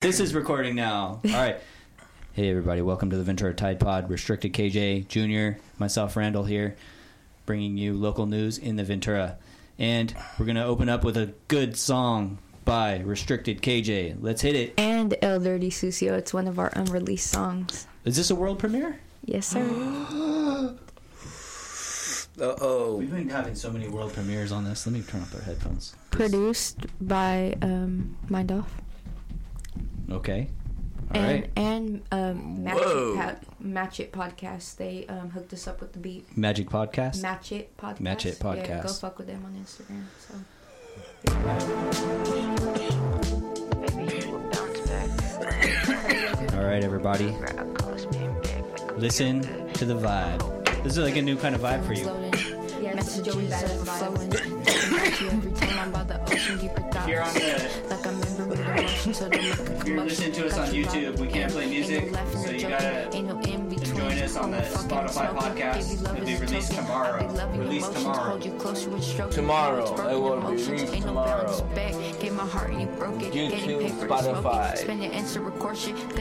This is recording now. All right. Hey, everybody. Welcome to the Ventura Tide Pod. Restricted KJ Jr., myself, Randall, here, bringing you local news in the Ventura. And we're going to open up with a good song by Restricted KJ. Let's hit it. And El Dirty Sucio. It's one of our unreleased songs. Is this a world premiere? Yes, sir. Uh oh. We've been having so many world premieres on this. Let me turn up our headphones. Produced by um, Mind Off. Okay. All and right. and um, Match, It pa- Match It Podcast. They um, hooked us up with the beat. Magic Podcast. Match It Podcast. Match It Yeah, go Podcast. fuck with them on Instagram. So. All right, everybody. Listen to the vibe. This is like a new kind of vibe for you. Yeah, it's a Joey Badass vibe. Here on the If you're listening to us on YouTube, we can't play music, so you gotta join us on the Spotify podcast. It'll be released tomorrow. Released tomorrow. Tomorrow. It will be released tomorrow. YouTube, Spotify.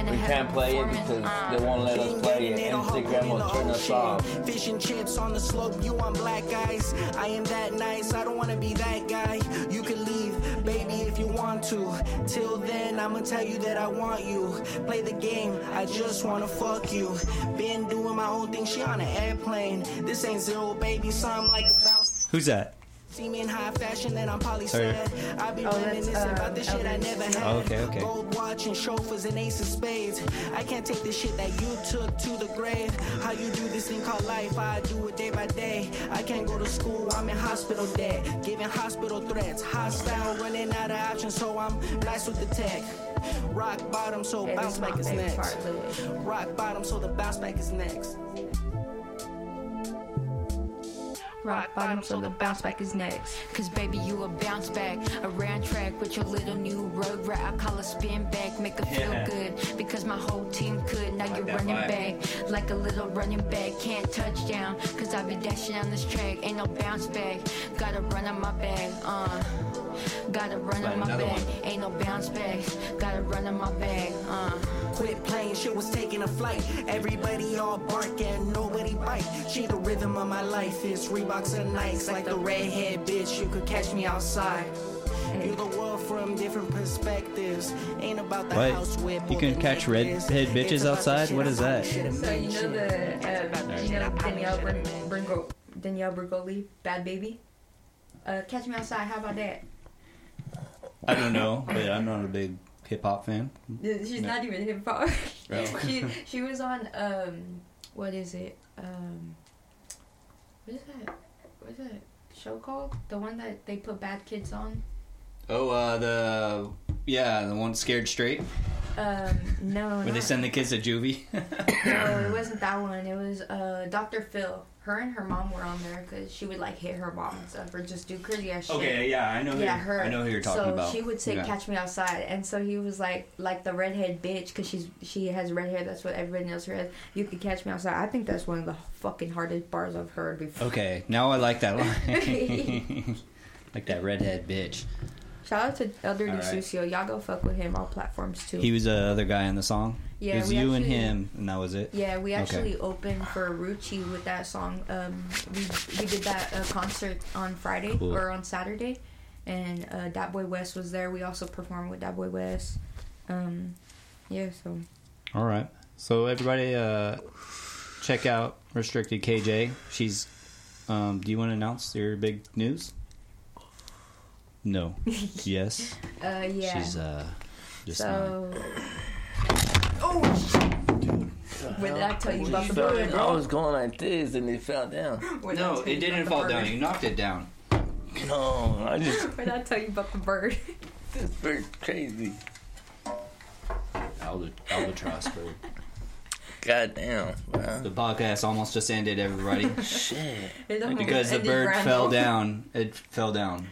We can't play it because they won't let us play it. Instagram will turn us off. Fish and chips on the slope, you want black guys. I am that nice, I don't wanna be that guy. You can leave, baby, if you want to. Till then, I'ma tell you that I want you. Play the game, I just wanna fuck you. Been doing my own thing, she on an airplane. This ain't zero, baby, so I'm like a bounce. Who's that? See me in high fashion, then I'm probably Sorry. sad. I be Oh, that's, reminiscing um, about the shit I never had. Oh, okay, okay. Gold watch and chauffeurs and ace of spades. I can't take the shit that you took to the grave. How you do this thing called life, I do it day by day. I can't go to school, I'm in hospital debt. Giving hospital threats. Hostile, running out of options, so I'm nice with the tech. Rock bottom, so bounce back is next. Rock bottom, so the bounce back is next. Rock bottom, so the bounce back is next. Cause baby, you a bounce back, a round track with your little new road rat. I call a spin back, make her feel Yeah. good. Because my whole team could. Now you're running vibe. back like a little running back. Can't touch down, cause I be dashing on this track. Ain't no bounce back. Gotta run on my back, uh. Gotta run But on my bag. one. Ain't no bounce back. Gotta run on my bag, uh. Quit playing, shit was taking a flight. Everybody all bark and nobody bite. She the rhythm of my life. It's Reeboks and Nikes. Like the redhead bitch, you could catch me outside. View the world from different perspectives. Ain't about the What? house whip. You can catch necklace. redhead bitches It's about the outside? shit What I is probably that? So you know the uh, you know Danielle Bring, Bringo, Danielle Bregoli, Bhad Bhabie. Uh, Catch Me Outside. How about that? I don't know, but I'm not a big hip hop fan. She's not even hip hop. Oh. she she was on um what is it um what is that what is that show called the one that they put bad kids on Oh, uh, the yeah, the one scared straight, um no where they not- send the kids to juvie. no it wasn't that one it was uh Dr Phil her and her mom were on there because she would like hit her mom and stuff or just do crazy ass shit okay, yeah, I know. yeah, who, her. I know who you're talking so about. So she would say, Yeah. "Catch me outside," and so he was like, like the redhead bitch, because she's she has red hair. That's what everybody knows her as. You could catch me outside. I think that's one of the fucking hardest bars I've heard before. Okay, now I like that line. like that redhead bitch. Shout out to Elder All right. Sucio. Y'all go fuck with him all platforms too. He was the other guy in the song. Yeah, it was we you and him, and that was it. yeah, we Okay. actually opened for Rucci with that song. Um, we we did that uh, concert on Friday Cool. or on Saturday, and uh, Dat Boy West was there. We also performed with Dat Boy West. Um, yeah, so All right. So everybody, uh, check out Restricted KJ. She's. Um, do you want to announce your big news? No. yes. uh, yeah. She's uh, just. So. Oh! Dude. What did I tell you about the bird, I was going like this and it fell down. What did I no, it didn't fall bird? down. You knocked it down. No, I just What did I tell you about the bird? this bird crazy. Alba- albatross bird. God damn, bro. The podcast almost just ended, everybody, Shit. Because the bird random. fell down. It fell down.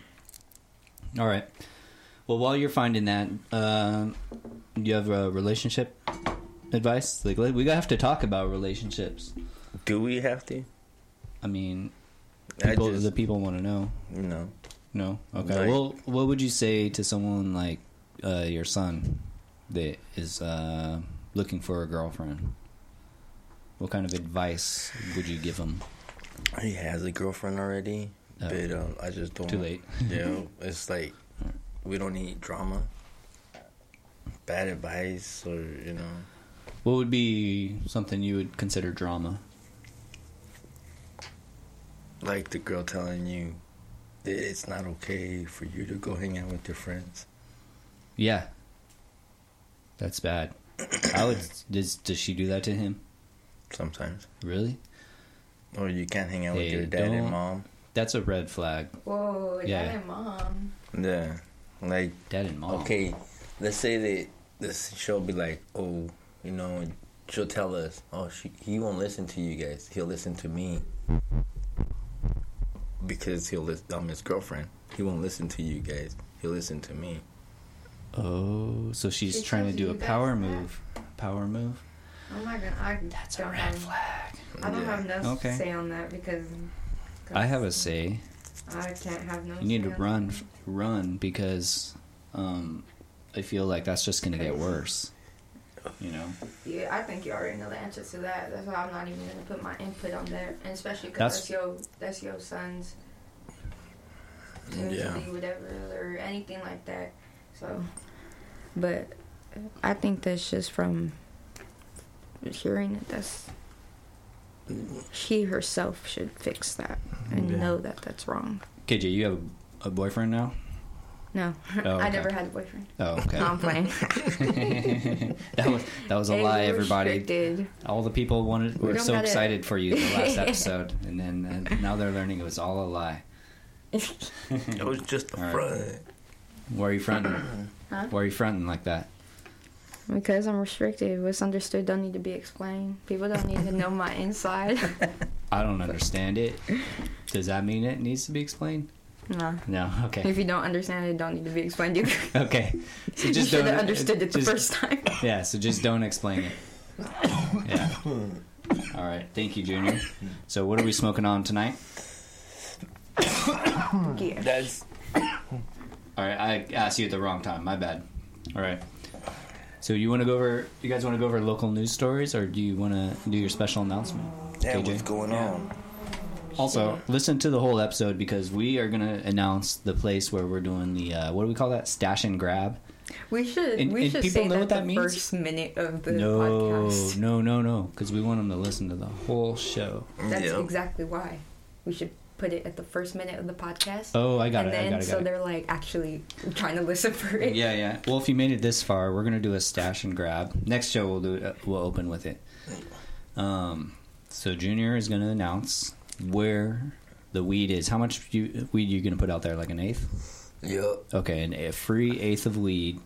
All right. Well, while you're finding that, um, you have a relationship advice? Like, we have to talk about relationships. Do we have to? I mean, I just- the people want to know. No. No. Okay. Like- well, what would you say to someone like uh, your son? that is uh, looking for a girlfriend, what kind of advice would you give him? He has a girlfriend already, But um, I just don't. Too late. Yeah, it's like we don't need drama, bad advice, or you know. What would be something you would consider drama? like the girl telling you that it's not okay for you to go hang out with your friends. Yeah, that's bad. I would. Does does she do that to him? Sometimes, Really? or you can't hang out Hey, with your dad and mom. That's a red flag. Whoa, dad Yeah. and mom. Yeah, like Dad and mom. okay, let's say that this she'll be like, oh, you know, she'll tell us, oh, she he won't listen to you guys. He'll listen to me because he'll listen. I'm his girlfriend. He won't listen to you guys. He'll listen to me. Oh, so she's She trying to do a guys power that. move. Power move. Oh I'm not gonna. I That's a red have, flag. I don't Yeah. have no Okay. say on that because. I have a say. I can't have no. You need to run, that. run because um, I feel like that's just gonna get worse. You know. Yeah, I think you already know the answer to that. That's why I'm not even gonna put my input on there, and especially because that's, your that's your son's Yeah. whatever or anything like that. So, but I think that's just from hearing it. That's she herself should fix that and Yeah. know that that's wrong. KJ, you have a boyfriend now? No, Oh, I never had a boyfriend. Oh, okay. No, I'm playing. that was that was a Age lie, everybody. restricted. All the people wanted were don't so gotta- excited for you the last episode, and then uh, now they're learning it was all a lie. It was just a All right. front. Why are you fronting? Huh? Why are you fronting like that? Because I'm restricted. What's understood don't need to be explained. People don't need to know my inside. I don't understand it. Does that mean it needs to be explained? no. No. Okay. If you don't understand it, it don't need to be explained. You, Okay. So you just should don't have understood it the just- first time. Yeah. So just don't explain it. Yeah. All right. Thank you, Junior. So what are we smoking on tonight? yeah. That's All right, I asked you at the wrong time. My bad. All right. So you want to go over? You guys want to go over local news stories, or do you want to do your special announcement? yeah. KJ? What's going on? Also, listen to the whole episode because we are gonna announce the place where we're doing the uh, what do we call that? Stash and grab. We should And- we and should people say know that what that the means? first minute of the no, podcast. no, no, no, because we want them to listen to the whole show. That's Yeah. exactly why. We should put it at the first minute of the podcast. Oh, I got and it. then I got it. so it. they're like actually trying to listen for it. Yeah, yeah. Well, if you made it this far, we're gonna do a stash and grab. Next show we'll do it. uh, We'll open with it. Um, so Junior is gonna announce where the weed is. How much you, weed you gonna put out there? Like an eighth? Yup. Okay, and a free eighth of weed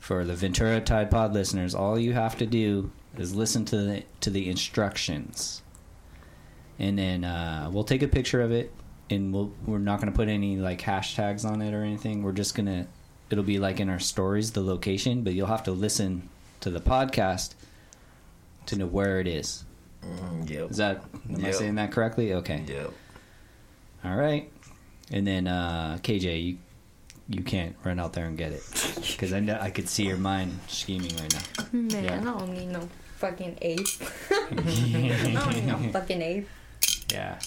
for the Ventura Tide Pod listeners. All you have to do is listen to the to the instructions, and then uh, we'll take a picture of it, and we'll we're not gonna put any like hashtags on it or anything. We're just gonna it'll be like in our stories the location, but you'll have to listen to the podcast to know where it is. Mm, yep. Is that am I saying that correctly? Okay. Yep. All right. And then uh, KJ, you you can't run out there and get it because I know I could see your mind scheming right now. Man, Yeah. I don't need no fucking ape. I don't need no fucking eighth. Yeah.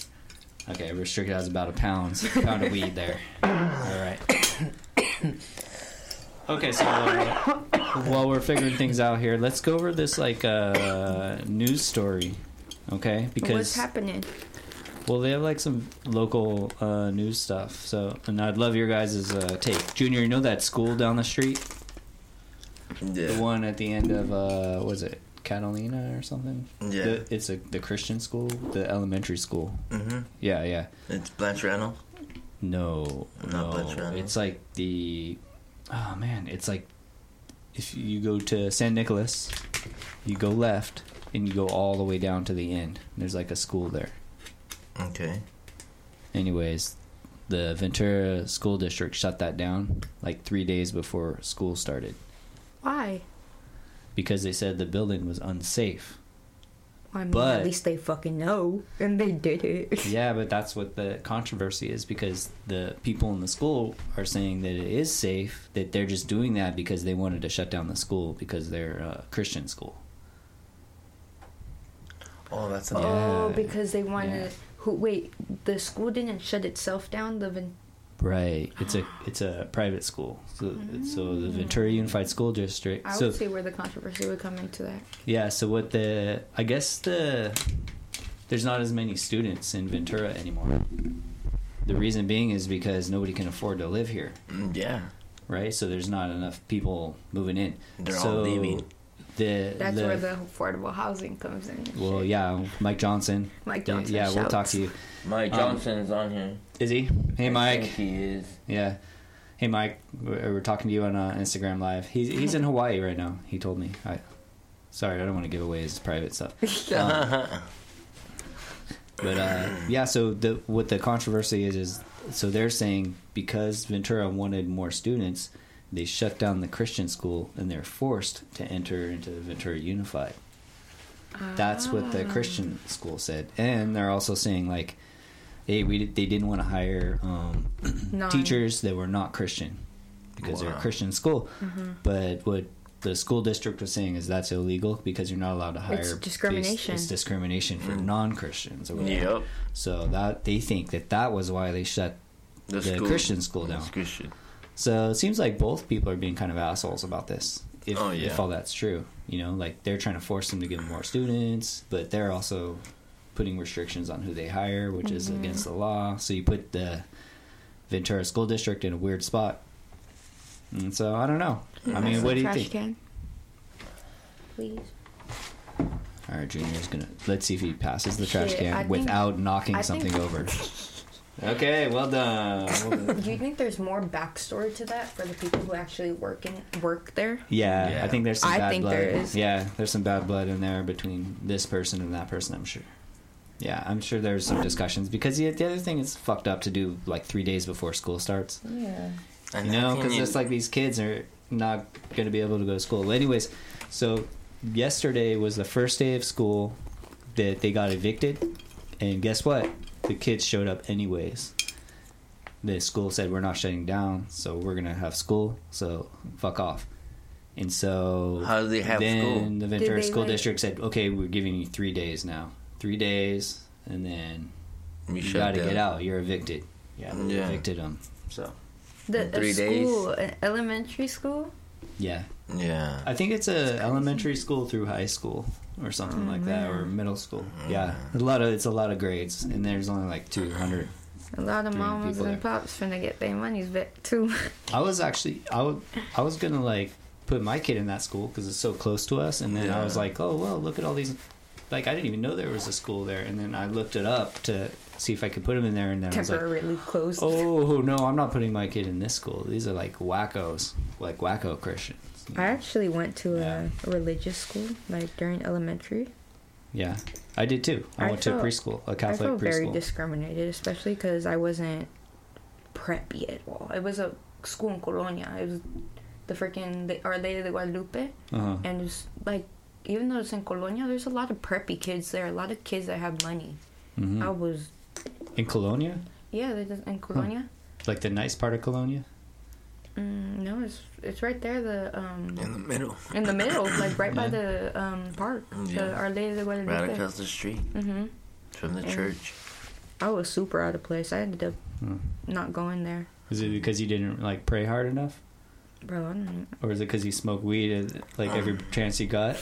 Okay, restricted has about a pound pound of weed there. All right. Okay, so uh, while we're figuring things out here, let's go over this like uh, news story. Okay, because What's happening? Well, they have like some local uh, news stuff. So, and I'd love your guys' uh, take. Junior, you know that school down the street, Yeah. the one at the end of uh, was it Catalina or something? Yeah. The- it's a the Christian school, the elementary school. Mm-hmm. Yeah, yeah. It's Blanche Reynolds. No, Not no. Blanche Reynolds? It's like the oh man, it's like if you go to San Nicolas, you go left and you go all the way down to the end. There's like a school there. Okay. Anyways, the Ventura School District shut that down like three days before school started Why? Because they said the building was unsafe. I mean, But- at least they fucking know, and they did it. Yeah, but that's what the controversy is because the people in the school are saying that it is safe, that they're just doing that because they wanted to shut down the school because they're a Christian school. Oh, that's a Oh, Yeah. because they wanted. Yeah. Who? Wait, the school didn't shut itself down. The Ven- Right. It's a it's a private school. So so the Ventura Unified School District. I so would see where the controversy would come into that. yeah, so what the I guess the there's not as many students in Ventura anymore. The reason being is because nobody can afford to live here. Mm, yeah. right? So there's not enough people moving in. They're all leaving. The That's the, where the affordable housing comes in. well, shit. yeah, Mike Johnson. Mike Johnson. yeah, we'll talk to you. Mike Um, Johnson's on here. Is he? Hey, I Mike. think he is. Yeah. Hey, Mike. We're, we're talking to you on uh, Instagram Live. He's he's in Hawaii right now. He told me. I, sorry, I don't want to give away his private stuff. Um, But uh, yeah, so the what the controversy is is so they're saying because Ventura wanted more students, they shut down the Christian school and they're forced to enter into Ventura Unified. That's what the Christian school said, and they're also saying like, hey, we they didn't want to hire um, teachers that were not Christian because they're a Christian school. But what the school district was saying is that's illegal because you're not allowed to hire. It's based- discrimination. it's discrimination for Mm. non-Christians. Or. Yep. So that they think that that was why they shut. The Christian school down. It's Christian. So it seems like both people are being kind of assholes about this. If, Oh, yeah. if all that's true, you know, like they're trying to force them to give more students, but they're also putting restrictions on who they hire, which is Mm-hmm. against the law. So you put the Ventura School District in a weird spot. And so I don't know. I mean, what do you trash think? Can. Please. All right, Junior's gonna let's see if he passes the trash can I think- without knocking I something think- over. Okay, well done. Well done. Do you think there's more backstory to that for the people who actually work in work there? Yeah, Yeah. I think there's some I bad think blood. there is. Yeah, there's some bad blood in there between this person and that person. I'm sure. Yeah, I'm sure there's some discussions because the, the other thing is fucked up to do like three days before school starts. Yeah. And You know, because it's like these kids are not going to be able to go to school. Anyways, so yesterday was the first day of school that they got evicted, and guess what? The kids showed up anyways. The school said we're not shutting down, so we're gonna have school. So fuck off. And so How do they have then school? the Ventura School like- District said, "Okay, we're giving you three days now. Three days, and then We you got to get out. You're evicted." Yeah, Yeah. evicted them. So The In three a days? school, an elementary school. yeah, Yeah. I think it's a elementary school through high school or something Oh, like that, or mm-hmm. middle school. Mm. Yeah, a lot of it's a lot of grades, and there's only like 200. A lot of Three mamas and there. pops finna get their monies back too. I was actually I would I was gonna like put my kid in that school because it's so close to us, and then I was like, oh well, look at all these. Like I didn't even know there was a school there, and then I looked it up to see if I could put him in there, and then I was like, Temporarily closed. oh no, I'm not putting my kid in this school. These are like wackos, like wacko Christians. I actually went to Yeah. a religious school like during elementary. Yeah, I did too. I, I went felt- to a preschool, a Catholic felt very preschool. discriminated, especially because I wasn't preppy at all. It was a school in Colonia. It was the freaking the Our Lady de Guadalupe, uh-huh. and it's like even though it's in Colonia, there's a lot of preppy kids there. A lot of kids that have money. Mhm. I was In Colonia, yeah, they just- in Colonia. like the nice part of Colonia. Mm, no, it's it's right there. The um In the middle. in the middle, like right by the um park, Yeah. the Our Lady de Right Guadalupe. across the street hmm from the Yeah. church. I was super out of place. I ended up Hmm. not going there, Is it because you didn't like pray hard enough, bro. I don't. or is it because you smoked weed at, like every chance you got?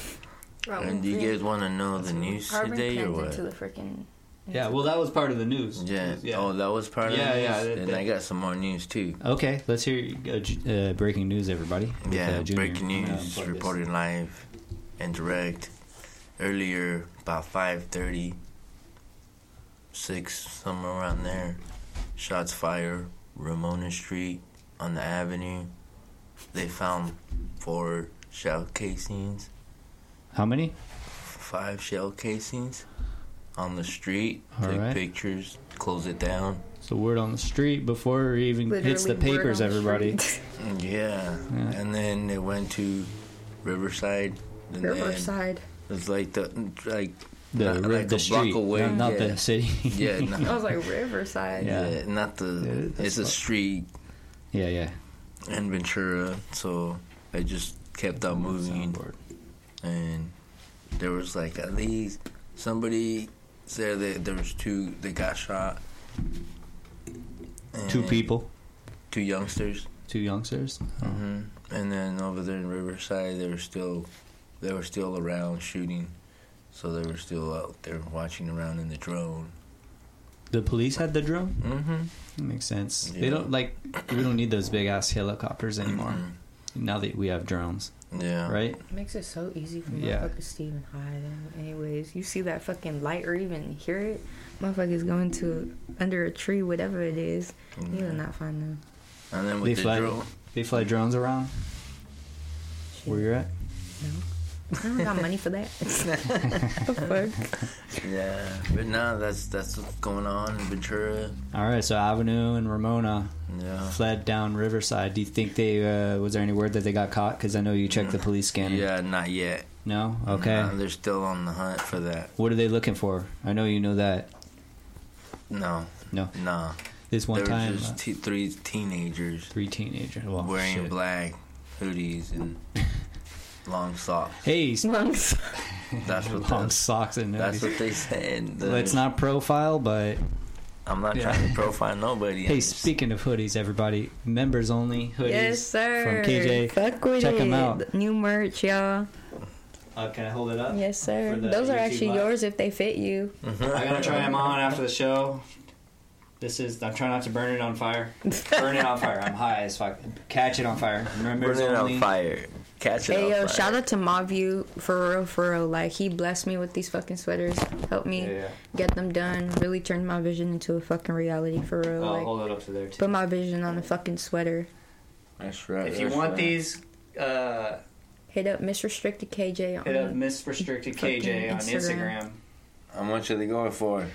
And do you guys want to know the news Carbon today or what? into the freaking. Yeah, well, that was part of the news. Yeah. yeah. Oh, that was part of Yeah, the yeah, news? that- Then that- I got some more news too. Okay, let's hear uh, uh, breaking news, everybody. with, Yeah, uh, breaking news, unplug this. reporting live and direct. Earlier, about 5.30, 6, somewhere around there. Shots fired, Ramona Street, on the avenue. They found four shell casings, How many? five shell casings on the street. All Took right. pictures, close it down. So word on the street before it even hits the papers, the everybody. Yeah. Yeah. And then they went to Riverside. And then Riverside. It's like the like The Not ri- like the a block street, away, not, not yeah. the city. Yeah, I was like Riverside. Yeah. yeah, not the. Yeah, it's a not- street yeah, yeah. And Ventura, so I just kept on moving, and there was like at least somebody that there was two that got shot. Two people, two youngsters. two youngsters. hmm And then over there in Riverside, they were still they were still around shooting, so they were still out there watching around in the drone. The police had the drone. Mm-hmm. That makes sense. They don't like. We don't need those big ass helicopters anymore. Now that we have drones, Yeah. right? It makes it so easy for Yeah. motherfuckers to even hide. And anyways, you see that fucking light or even hear it, motherfuckers going to under a tree, whatever it is. You will not find them. And then They with the fly. drone, They fly drones around. Where you're at? I don't got money for that. fuck? yeah. But now that's that's what's going on in Ventura. All right. So Avenue and Ramona Yeah. fled down Riverside. Do you think they? Uh, was there any word that they got caught? Because I know you checked the police scanner. Yeah, not yet. No. Okay. No, they're still on the hunt for that. What are they looking for? I know you know that. No, No. no. This one there time, was uh, just t- three teenagers three teenagers. Well, wearing shit. black hoodies and long socks. Hey, s- Lungs. That's what long that's, socks and that's what they said. The- Let's not profile, but I'm not Yeah. trying to profile nobody. hey, I'm speaking of hoodies, everybody, members only hoodies yes, sir. from KJ. Fuck with Check it. 'em out. New merch, y'all. Uh, can I hold it up? Yes, sir. For the Those are YouTube actually live? yours if they fit you. I'm gonna try them on after the show. This is. I'm trying not to burn it on fire. Burn it on fire. I'm high as fuck. Catch it on fire. Members Burn it only. on fire. Catch it Hey yo, fire. shout out to Mavu for real, for real. Like he blessed me with these fucking sweaters, helped me Yeah, yeah. get them done, really turned my vision into a fucking reality for real. I'll like hold it up to there too. put my vision on a fucking sweater. That's right. If you want right. these, uh, Hit up Miss Restricted KJ on hit up Miss Restricted KJ on Instagram. Instagram. how much are they going for?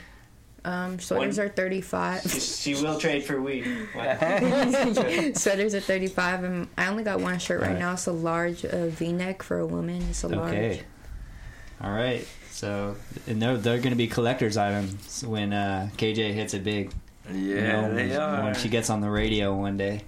Um sweaters One- are thirty five. She, she will trade for weed. Sweaters are thirty five and I only got one shirt right Alright. now. It's a large uh, V neck for a woman. It's a large. Okay. All right. So, and they're, they're going to be collector's items when uh, KJ hits it big. Yeah, you know, they when, are. when she gets on the radio one day.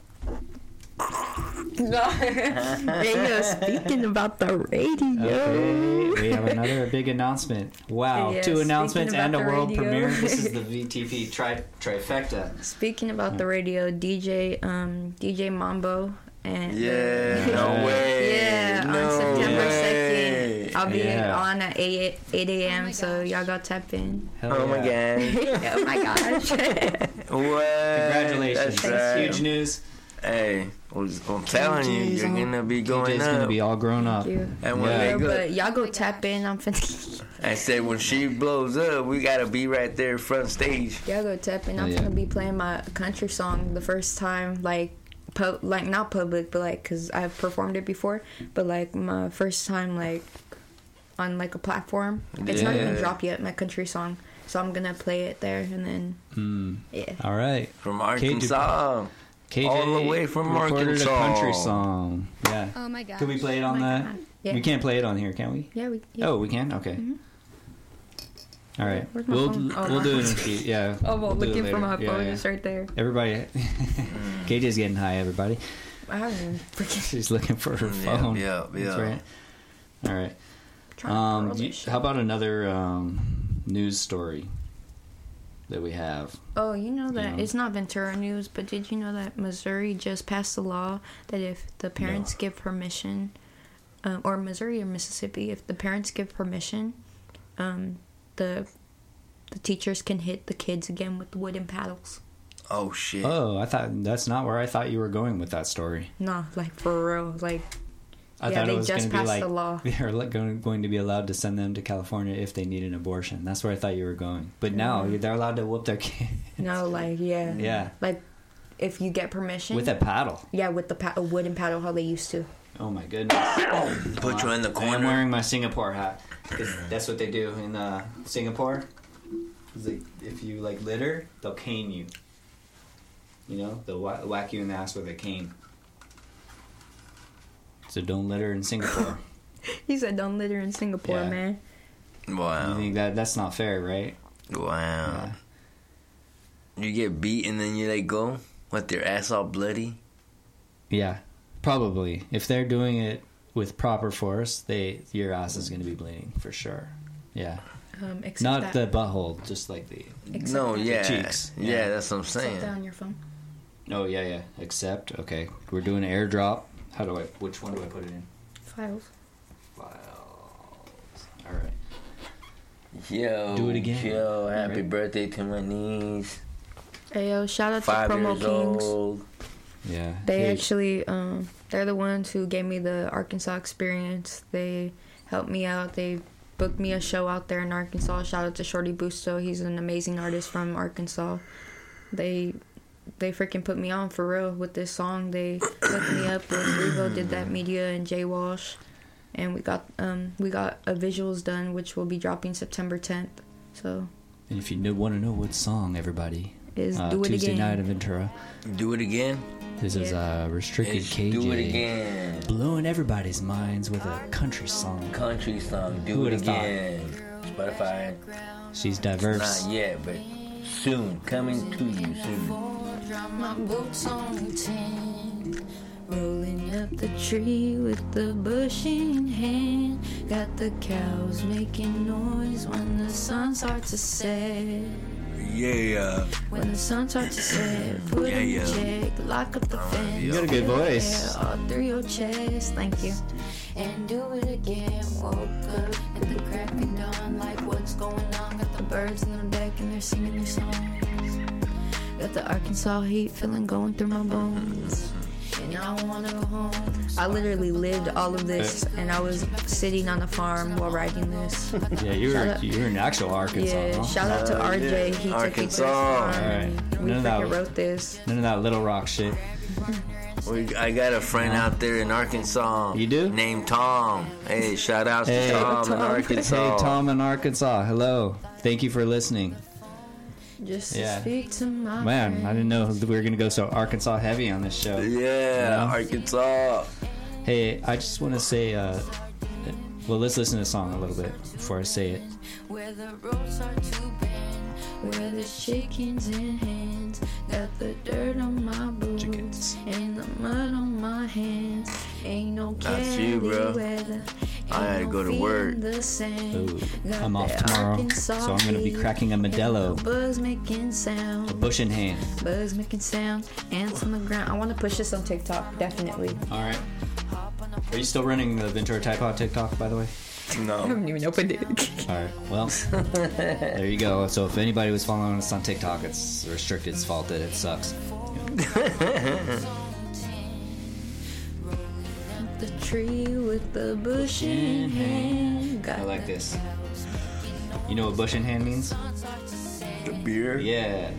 radio speaking about the radio. Okay. We have another big announcement. Wow. Yeah, Two announcements and a world radio. premiere. This is the VTP tri- trifecta. Speaking about the radio, DJ um DJ Mambo and Yeah, Yeah. no way. Yeah, no on September way. second, I'll be Yeah. on at eight eight a.m. Oh so y'all got tap in. Hell Oh my god. oh my gosh! what? Congratulations. That's right. Huge news. Hey, was- I'm telling you, KJ's you're on- gonna be going KJ's up. going to be all grown up. And when Yeah. they go, but y'all go tap in. I'm finna. I said when she blows up, we gotta be right there front stage. y'all go tap in. I'm Yeah. gonna be playing my country song the first time, like. Pu- like not public, but like, cause I've performed it before, but like my first time, like on like a platform. It's not even Yeah. dropped yet. My country song, so I'm gonna play it there, and then Hmm. yeah. All right. From Arkansas. KJ All the way from recorded Arkansas. a country song. Yeah. Oh my god. Could we play it on Oh my that? Yeah. We can't play it on here, can we? Yeah, we. Yeah. Oh, we can. Okay. All right. Where's my We'll phone? Oh, we'll my do it. In a few, yeah. Oh, well, we'll do it looking for my Yeah, phone yeah. is right there. Everybody, KJ's getting high. Everybody, I haven't freaking she's looking for her Yeah, phone. yeah, That's yeah. right. All right. Um, you- how about another um, news story that we have? Oh, you know that Yeah. it's not Ventura news, but did you know that Missouri just passed a law that if the parents give permission, um, or Missouri or Mississippi, if the parents give permission, um, the the teachers can hit the kids again with wooden paddles. Oh shit. Oh, I thought that's not where I thought you were going with that story. No, like for real, like I Yeah, thought they it was just going to be passed like the law. they're like going, going to be allowed to send them to California if they need an abortion. That's where I thought you were going. But now Mm. they're allowed to whoop their kids. no, like yeah, Yeah, like if you get permission with a paddle. yeah, with the pa- a wooden paddle, how they used to. Oh my goodness! Put you in the corner. I'm wearing my Singapore hat 'cause that's what they do in uh, Singapore. 'Cause they, if you like litter, they'll cane you. You know, they'll wha- whack you in the ass with a cane. So don't litter in Singapore. He said, "Don't litter in Singapore, Yeah. man." Wow. You think that that's not fair, right? Wow. You get beat and then you let go with your ass all bloody. Yeah, probably. If they're doing it with proper force, they your ass is going to be bleeding for sure. Yeah, Um, except not that, the butthole, just like the. except no, that. yeah. cheeks. yeah, Yeah. that's what I'm Except saying. that on your phone. Oh yeah, yeah. Except okay, we're doing airdrop. How do I? Which one do I put it in? Files. Files. All right. Yo, Do it again. Yo, happy Right. birthday to my niece. Hey yo, shout out to Five Promo years Kings. old. Yeah. They Hey, actually, um, they're the ones who gave me the Arkansas experience. They helped me out. They booked me a show out there in Arkansas. Shout out to Shorty Busto. He's an amazing artist from Arkansas. They they freaking put me on for real with this song. They hooked me up with Revo did that media and Jay Walsh, and we got um we got a visuals done, which will be dropping September 10th. So And if you want to know what song, everybody, is uh, do it Tuesday again. night in Ventura. Do it again. This is a uh, restricted It's KJ. Do it again. Blowing everybody's minds with a country song. Country song. Who Do it would've thought? again. Spotify. She's diverse. Not yet, but soon. Coming to you soon. Drop my boots on ten. Rolling up the tree with the bush in hand. Got the cows making noise when the sun starts to set. Yeah. When the sun starts to set, put Yeah, in yeah. check, lock up the uh, fence. You got a good Feel the voice. All through your chest, thank you. And do it again. Woke up at the crack of dawn, like what's going on? Got the birds in the back and they're singing their songs. Got the Arkansas heat feeling going through my bones. And I wanna go home. I literally lived all of this, and I was sitting on a farm while writing this. Yeah, you Shout were out- you were in actual Arkansas. Yeah, huh? shout out to Uh, RJ. yeah. He took me to Arkansas. the farm. Alright. We None of that- wrote this. None of that Little Rock shit. We, I got a friend out there in Arkansas. You do? Named Tom. Hey, shout out to Hey. Tom, in Arkansas. Hey, Tom in Arkansas. Hello. Thank you for listening. Just Yeah. to speak to my Man, I didn't know we were gonna go so Arkansas heavy on this show. Yeah, Yeah. Arkansas. Hey, I just want to say, uh, well, let's listen to the song a little bit before I say it. Where the roads are too bend, where there's chickens in hands. Got the dirt on my boots Chickens. and the mud on my hands. Ain't no That's you, bro. Cali weather. I gotta go to work. in The sand. Ooh, I'm off tomorrow, so I'm gonna be cracking a and the Modelo. Bugs making sound. Bush in hand. Bugs making sound. Ants on the ground. I want to push this on TikTok, definitely. All right. Are you still running the Ventura Tide Pod TikTok, by the way? No. I haven't even opened it. All right. Well, there you go. So if anybody was following us on TikTok, it's restricted's fault that it sucks. The tree with the bush in hand. I like this. You know what bush in hand means? The beer? Yeah.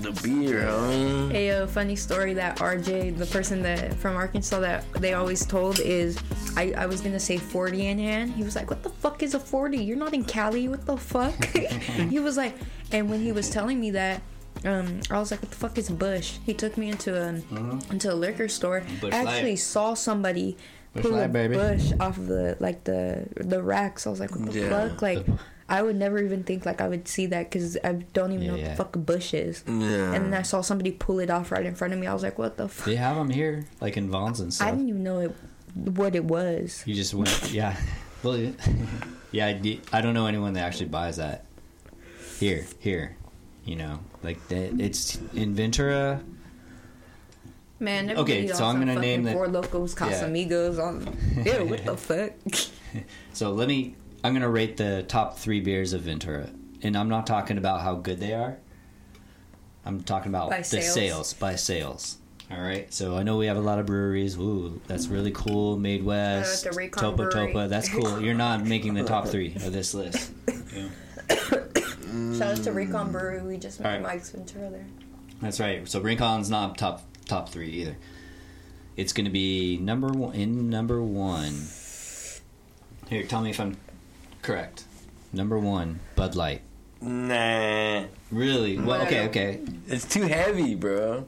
The beer, homie. Hey, a funny story that RJ, the person that from Arkansas that they always told is, I, I was gonna say 40 in hand. He was like, "What the fuck is a 40? You're not in Cali. What the fuck?" he was like, and when he was telling me that, um, I was like, "What the fuck is Busch?" He took me into a into a liquor store. Busch I actually Light. saw somebody Busch pull a baby. bush off of the like the the racks. I was like, "What the Yeah. fuck?" Like. I would never even think like I would see that because I don't even Yeah, know what yeah. the fuck a bush is. Yeah. And then I saw somebody pull it off right in front of me. I was like, "What the fuck?" They have them here, like in Vons and stuff. I didn't even know it, what it was. You just went, yeah. Well, yeah. I, I d- I don't know anyone that actually buys that. Here, here, you know, like that. It's in Ventura. Man, Okay, so I'm gonna name that- Four Lokos Casamigos on. Ew, what the fuck? So let me. I'm gonna rate the top three beers of Ventura, and I'm not talking about how good they are. I'm talking about By the sales? sales by sales. All right. So I know we have a lot of breweries. Ooh, that's really cool. Made uh, West, the Topa Brewery. Topa. That's cool. You're not making the top three of this list. Yeah. Shout out to Rincon Brewery. We just met Alright. Mike's Ventura there. That's right. So Rincon's not top top three either. It's going to be number one in number one. Here, tell me if I'm correct. Number one, Bud Light. Nah. Really? Well, okay, okay. It's too heavy, bro.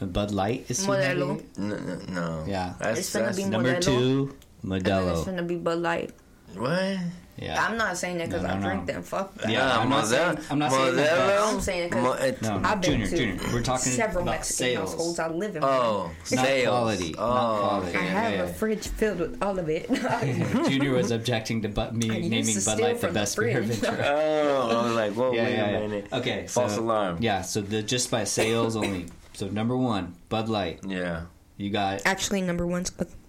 Bud Light is too Modelo. heavy? No, no. no. Yeah. That's, It's gonna that's be Number two, And then it's Modelo. gonna be Bud Light. what? Yeah. I'm not saying that because No, no, I drink no. them. Fuck that. Yeah, I'm not saying- I'm not saying that I'm saying it 'cause Mo- it- No, no, I've been Junior, to Junior. We're talking several about Mexican sales. households I live in. Oh, Not sales. quality. Oh, Not quality. I have yeah, a fridge filled with all of it. Junior was objecting to but me naming Bud Light the from the best beer of. Ventura. Oh, I was like, whoa, yeah, wait yeah, a yeah. minute. Okay, False so, alarm. Yeah, so the just by sales only. So number one, Bud Light. Yeah. You got Actually, number one,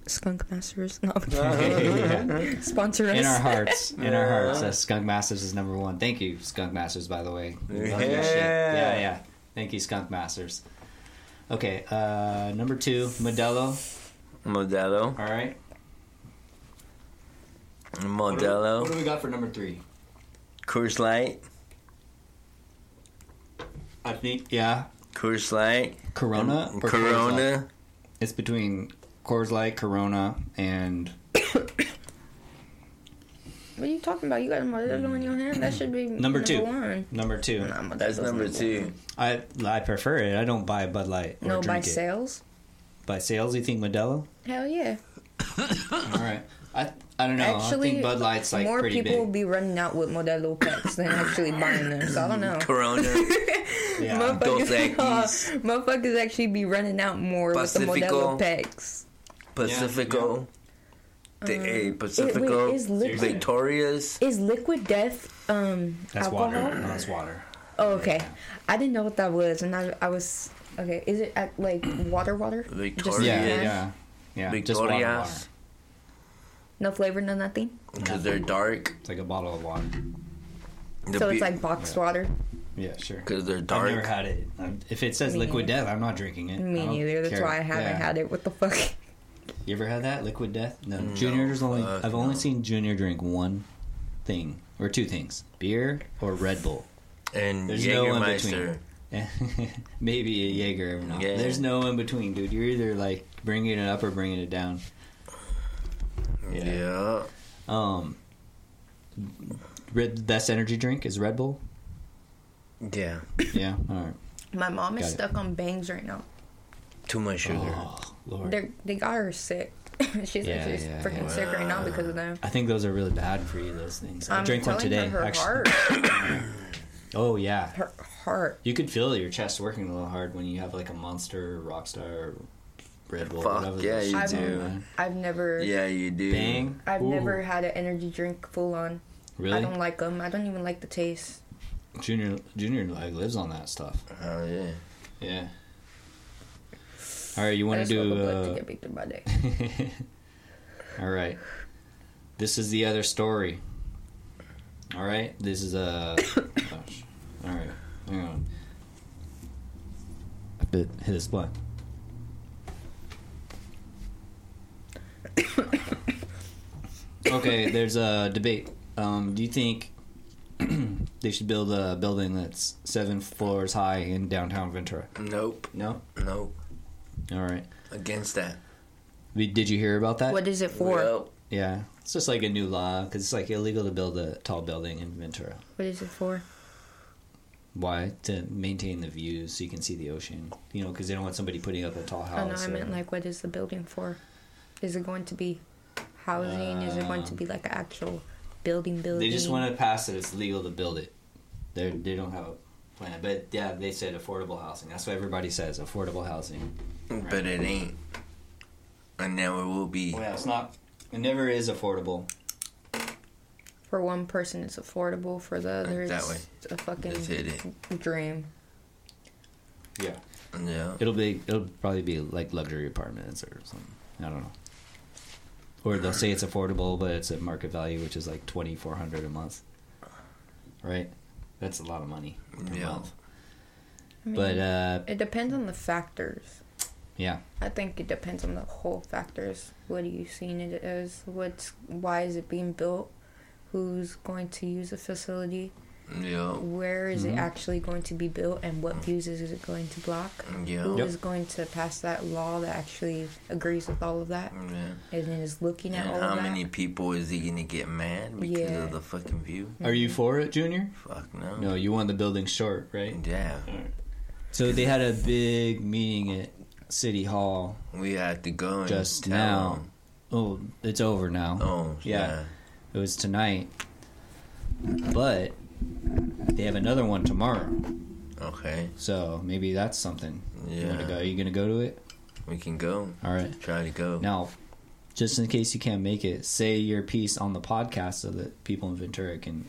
Skunk, Skunk Masters. No, Yeah. sponsor us. in our hearts. In our hearts, uh, Skunk Masters is number one. Thank you, Skunk Masters. By the way, We love your shit. Yeah. yeah, yeah. Thank you, Skunk Masters. Okay, uh, number two, Modelo. Modelo. All right. What do, what do we got for number three? Coors Light. I think yeah, Coors Light. Corona. or Coors Light? Corona. It's between Coors Light, Corona, and What are you talking about? You got a Modelo in your hand? That should be Number two. one. number two. Nah, Modelo's That's number two. I I prefer it. I don't buy Bud Light. Or No, by it. sales. By sales, you think Modelo? Hell yeah. All right. I I don't know. Actually, I think Bud Light's like more pretty people will be running out with Modelo packs than actually buying them. So I don't know. Corona. Yeah. Dos Motherfuckers, Equis. motherfuckers actually be running out more with the Pacifico. Modelo packs. Pacifico. The, hey, It, Pacifico. wait, is liquid Victoria's. is liquid death um That's alcohol? water. No, that's water. Oh, okay. I didn't know what that was, and I I was okay. Is it at, like water water? Victoria's. Yeah, Yeah. yeah, yeah. Just water, water. No flavor, no nothing. Because they're dark. It's like a bottle of water. The so be- it's like boxed water. Yeah, sure. Because they're dark. I've never had it. Um, If it says Me liquid neither. death, I'm not drinking it. Me I don't neither. That's care. why I haven't Yeah. had it. What the fuck? You ever had that liquid death? No. No, Junior's only. fuck I've only no. seen Junior drink one thing or two things: beer or Red Bull. and There's no in between. Maybe a Jaeger every now. and. Yeah. There's no in between, dude. You're either like bringing it up or bringing it down. Yeah. yeah. Um, Red, best energy drink is Red Bull. Yeah. Yeah. All right. My mom is Got it. stuck on bangs right now. Too much sugar. Oh Lord. They they got her sick. she's Yeah, actually yeah, freaking yeah. sick right now because of them. I think those are really bad for you. Those things. I I'm drank one today. Her, her actually. heart, Oh yeah. her heart. You could feel your chest working a little hard when you have like a Monster, Rockstar, Red Bull, Fuck, whatever. yeah, those you shits do. are, man. I've never, Yeah, you do. Bang. I've Ooh. never had an energy drink full on. Really? I don't like them. I don't even like the taste. Junior, Junior like lives on that stuff. Oh yeah. Yeah. All right, you want to do? up like to Uh, get big my day. all right. This is the other story. All right. This is a. gosh. All right. Hang on. I have to hit this button. okay, there's a debate. Um, do you think they should build a building that's seven floors high in downtown Ventura? Nope. No. Nope. All right. Against that. We- Did you hear about that? What is it for? Well, Yeah, it's just like a new law because it's like illegal to build a tall building in Ventura. What is it for? Why? To maintain the views so you can see the ocean. You know, because they don't want somebody putting up a tall Oh no, house. I or- meant like, what is the building for? Is it going to be housing? is it going to be like an actual building? Building. They just want to pass it. It's legal to build it. They they don't have a plan, but yeah, they said affordable housing. That's what everybody says. Affordable housing. but it ain't. And now it will be. Well, yeah, it's not. It never is affordable. For one person, it's affordable. For the other, it's Exactly. a fucking it. dream. Yeah, Yeah. it'll be. It'll probably be like luxury apartments or something. I don't know. Or they'll say it's affordable, but it's at market value, which is like twenty four hundred a month. Right, that's a lot of money per Yeah. month. I mean, But uh, it depends on the factors. yeah, I think it depends on the whole factors. What are you seeing it as? What's why is it being built? Who's going to use the facility? Yeah. Where is Mhm. it actually going to be built, and what views is it going to block? Yeah. Who is Yep. going to pass that law that actually agrees with all of that Yeah. and then is looking at all how of that? many people is he gonna get mad because Yeah. of the fucking view? are you for it, Junior? Fuck no. No, you want the building short, right? Yeah. So they had a big meeting at City Hall We had to go and just tell now. him. Oh, it's over now. Oh Yeah. yeah. It was tonight, but they have another one tomorrow. Okay. So maybe that's something. You want to Yeah. go? Are you gonna go to it? We can go. All right. Try to go. Now, just in case you can't make it, say your piece on the podcast so that people in Ventura can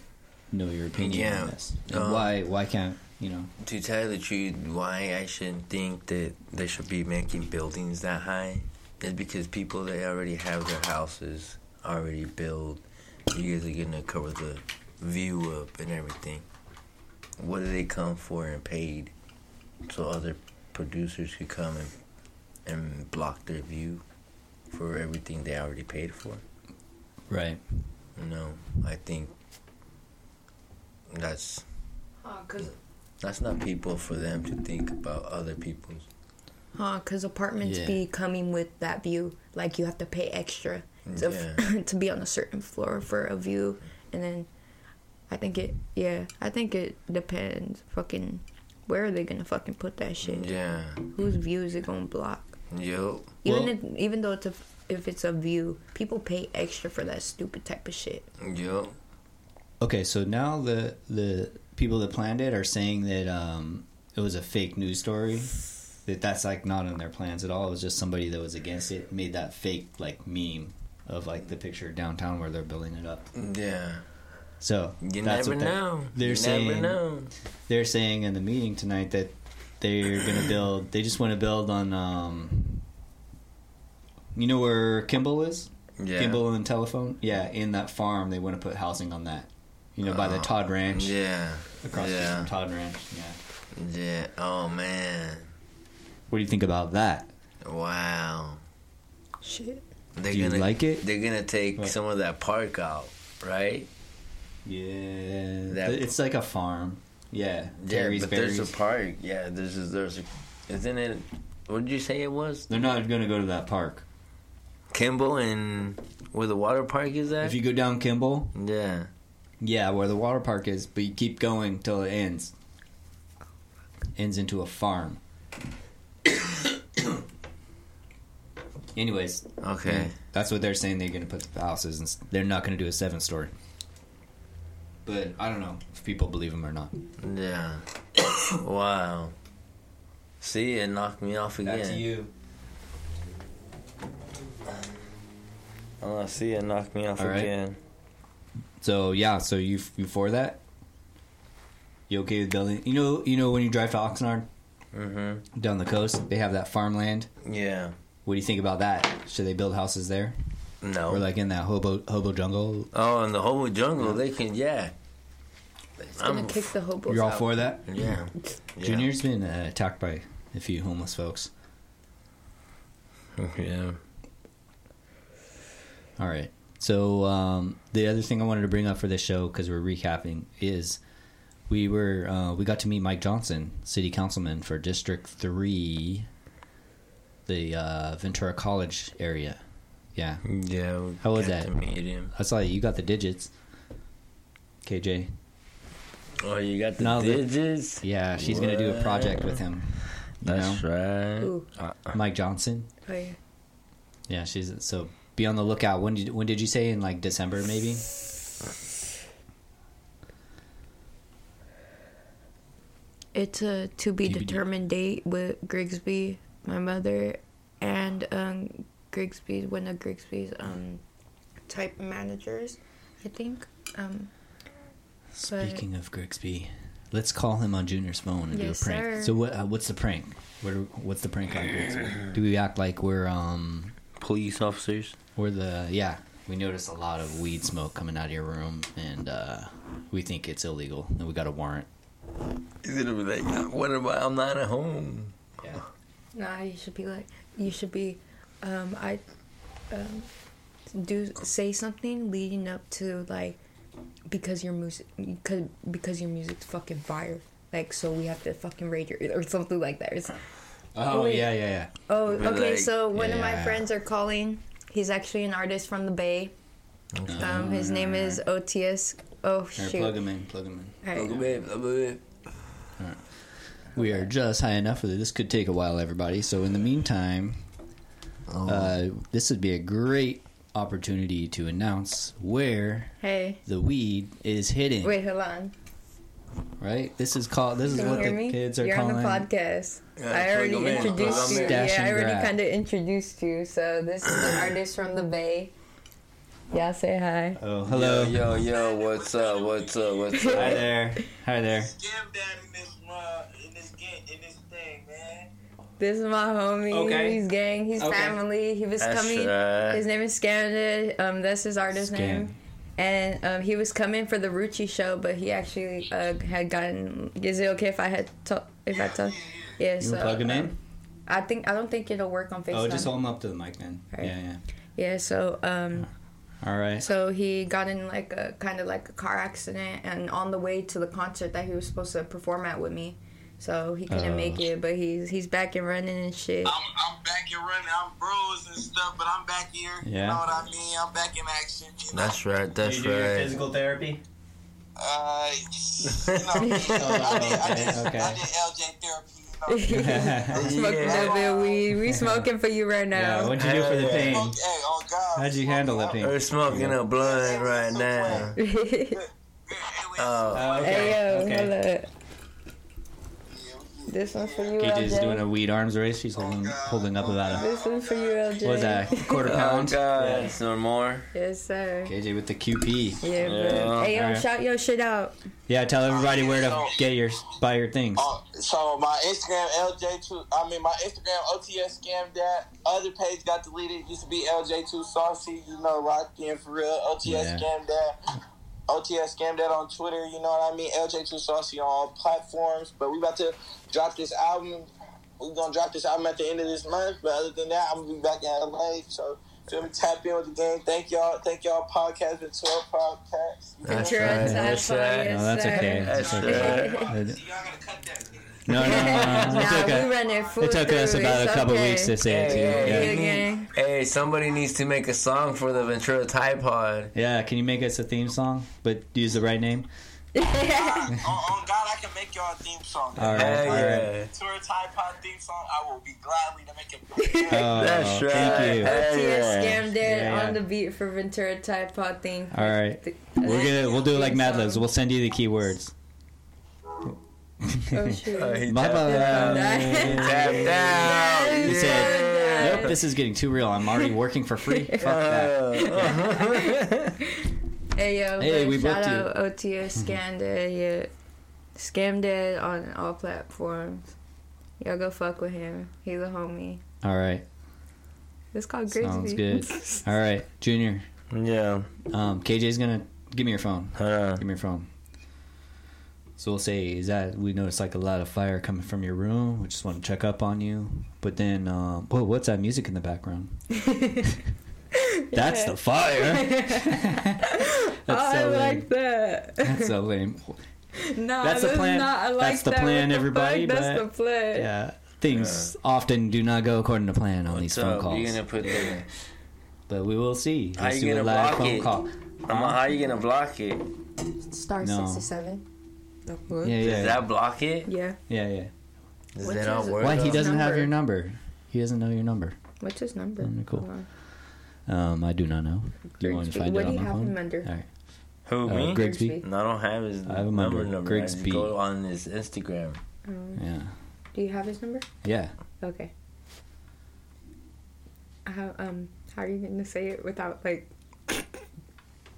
know your opinion Yeah. on this. Uh, why? Why can't you know? To tell you the truth, why I shouldn't think that they should be making buildings that high is because people that already have their houses already built. You guys are gonna cover the view up and everything. What do they come for and paid? So other producers could come and and block their view for everything they already paid for. Right. No, I think that's Huh, cause, that's not people for them to think about other people's. Huh? Because apartments Yeah. be coming with that view. Like you have to pay extra to Yeah. to be on a certain floor for a view, and then I think it. Yeah, I think it depends. Fucking, where are they gonna fucking put that shit? Yeah. Whose view is it gonna block? Yo. Even Well- if, even though it's a if it's a view, people pay extra for that stupid type of shit. Yo. Okay, so now the the people that planned it are saying that um, it was a fake news story. That that's like not in their plans at all. It was just somebody that was against it made that fake like meme of like the picture downtown where they're building it up. Yeah. So You that's never what they're- know. They're you saying never know. they're saying in the meeting tonight that they're gonna build. They just want to build on. Um, you know where Kimball is? Yeah. Kimball and Telephone. Yeah, in that farm, they want to put housing on that. You know, by the Oh, Todd Ranch. Yeah. Across the yeah. from Todd Ranch. Yeah. Yeah. Oh man. What do you think about that? Wow. Shit. They're Do you gonna like it? They're gonna take What? some of that park out, right? Yeah, That- it's like a farm. Yeah, Yeah, Terry's but berries. there's a park. Yeah, there's a, there's a, isn't it? What did you say it was? They're not going to go to that park. Kimball and where the water park is at? If you go down Kimball, yeah. yeah, where the water park is, but you keep going till it ends. Ends into a farm. Anyways, Okay. that's what they're saying. They're going to put the houses, and they're not going to do a seven story. But I don't know if people believe him or not. Yeah. wow. See, it knocked me off again. Back to you. Oh, see, it knocked me off right. again. So yeah, so you you for that? You okay with building? You know, you know when you drive to Oxnard Mm-hmm. down the coast, they have that farmland. Yeah. What do you think about that? Should they build houses there, No. or like in that hobo hobo jungle? oh, in the hobo jungle, they can. Yeah. It's gonna I'm- kick the hobos You're all out. for that? Yeah. yeah. Junior's been uh, attacked by a few homeless folks. Yeah. All right. So um, the other thing I wanted to bring up for this show because we're recapping is we were uh, we got to meet Mike Johnson, city councilman for District Three, the uh, Ventura College area. Yeah, Yeah. we How was that? To. I saw you got the digits. KJ. Oh, you got the No, the- digits. Yeah, she's gonna do a project with him. You That's know? right. Ooh. Uh, Mike Johnson. Oh, yeah. Yeah, she's so be on the lookout. When did when did you say in like December maybe? It's a to be TBD. determined date with Grigsby, my mother, and um, Grigsby's one of Grigsby's um, type managers, I think. Um, But- Speaking of Grigsby, let's call him on Junior's phone and Yes, do a prank. sir. So what? Uh, what's the prank? What? Are, what's the prank on Grigsby? Do we act like we're um police officers. we're the yeah? We notice a lot of weed smoke coming out of your room, and uh, we think it's illegal, and we got a warrant. He's gonna be like, "What about? I'm not at home." Yeah. nah, you should be like, you should be, um, I, um, do say something leading up to like, because your music, because because your music's fucking fire. Like, so we have to fucking rate your or something like that. It's- Oh wait. yeah, yeah, yeah. Oh, Be okay. like, so one of my yeah. friends are calling. He's actually an artist from the Bay. Um, his name is Otius. Oh Here, shoot! plug him in. Plug him in. All right. We are just high enough that this could take a while, everybody. So in the meantime, Oh. uh, this would be a great opportunity to announce where Hey. the weed is hidden. Wait, hold on. Right? This is called. This is Can you what the me? kids are You're calling. on the podcast. Yeah, I already plug 'em in, introduced you. Yeah, I already grab. kind of introduced you. So this is an artist from the Bay. Y'all say hi. Oh, hello. Yo, yo, yo, what's up? What's up? What's up? Hi there. Hi there. Scam dad in this uh, in this in this thing, man. This is my homie. Okay. He's gang. He's Okay. family. He was That's coming. right. His name is Scandid. Um, that's his artist Scam. name. And um, he was coming for the Ruchi show, but he actually uh, had gotten. Is it okay if I had to, if I tell? Yeah. You so plug him um, in? I think I don't think it'll work on FaceTime. Oh, just hold him up to the mic then. Right. Yeah, yeah. Yeah. So um, All right. So he got in like a kind of like a car accident, and on the way to the concert that he was supposed to perform at with me, so he couldn't Oh. make it. But he's he's back and running and shit. I'm I'm back and running. I'm bruised and stuff, but I'm back here. Yeah. You know what I mean? I'm back in action. You know? That's right. That's right. physical therapy? Uh, you know, I did, I did, okay. I did LJ therapy. You know? Smoking Yeah. a bit of weed. We smoking for you right Yeah, now. what'd you do for the pain? Hey, oh God. How'd you handle the pain? We're smoking a blunt right now. Oh, Oh, hey yo, okay. Hold up. This one's for you, KJ's LJ. doing a weed arms race. She's holding oh holding up about a This one's for you, LJ. what was that? Quarter oh pound. God, some more. Yes, sir. KJ with the QP. Yeah, bro. Yeah. Hey yo, Alright. shout your shit out. Yeah, tell uh, everybody where to get your buy your things. Oh, so my Instagram LJ2, I mean my Instagram OTS scam dad. Other page got deleted. It used to be LJ2 saucy. You know, rocking for real. OTS Yeah. scam dad. OTS scam dad on Twitter. You know what I mean? LJ2 saucy on all platforms. But we about to drop this album. We're gonna drop this album at the end of this month. But other than that, I'm gonna be back in LA. So. Feel me? Tap in with the game. Thank y'all. Thank y'all. Podcast with 12 podcasts. You That's You're right, on that's time, right. No, that's sir. okay. That's That's right. okay. See, y'all gotta cut that. No, no, no. no. It Nah, took, we a, running full it took us through. about a couple okay. weeks to say it Hey, too. hey, Yeah. Yeah. Hey, somebody needs to make a song for the Ventura Tide Pod. yeah, can you make us a theme song, but use the right name? on, on oh, oh, God, I can make y'all a theme song. All right, Hell all right. yeah. Tour Tide Pod theme song. I will be gladly to make it. Oh, That's right. Thank you. Hell OTS yeah. Scam Dad Yeah, yeah. on the beat for Ventura Tide Pod thing. All right. We're gonna we'll do it like Mad Libs. We'll send you the keywords. Oh shoot. Uh, he Bye tapped bye. out. Nice. Tapped out. He Yeah. said, "Nope, this is getting too real. I'm already working for free. Fuck that." Uh, Hey yo, Hey, we shout booked you. out OTS Scam Dad. Yeah, Scam Dad on all platforms. Y'all go fuck with him. He's a homie. All right, It's called Grizzly. sounds good. All right, Junior. yeah. Um, KJ's gonna give me your phone. Hold on. Give me your phone. So we'll say, is that we noticed like a lot of fire coming from your room? We just want to check up on you. But then, um, whoa, what's that music in the background? That's the fire. That's Oh, I so lame. like that. That's so lame. no, That's the plan. Not, I like That's the that. plan, What the everybody, fuck? That's but- the plan. Yeah, things often do not go according to plan on these phone up? calls. You gonna put the? But we will see. How Let's you do gonna live block phone it? call. I'm- How you gonna block it? Star No. 67. Yeah, Does yeah, that block it? Yeah. yeah, yeah. Does Which that not is- work? Why he his doesn't have your number? He doesn't know your number. What's his number? Mm, cool. Hold on. Um, I do not know. Do you want to Grigsby. find What it do on you my have phone? him under? All right. Who Uh, me? Grigsby. Grigsby. No, I don't have his I have him number. under number. I just Grigsby. go on his Instagram. Um, Yeah. do you have his number? Yeah. Okay. How um how are you gonna say it without like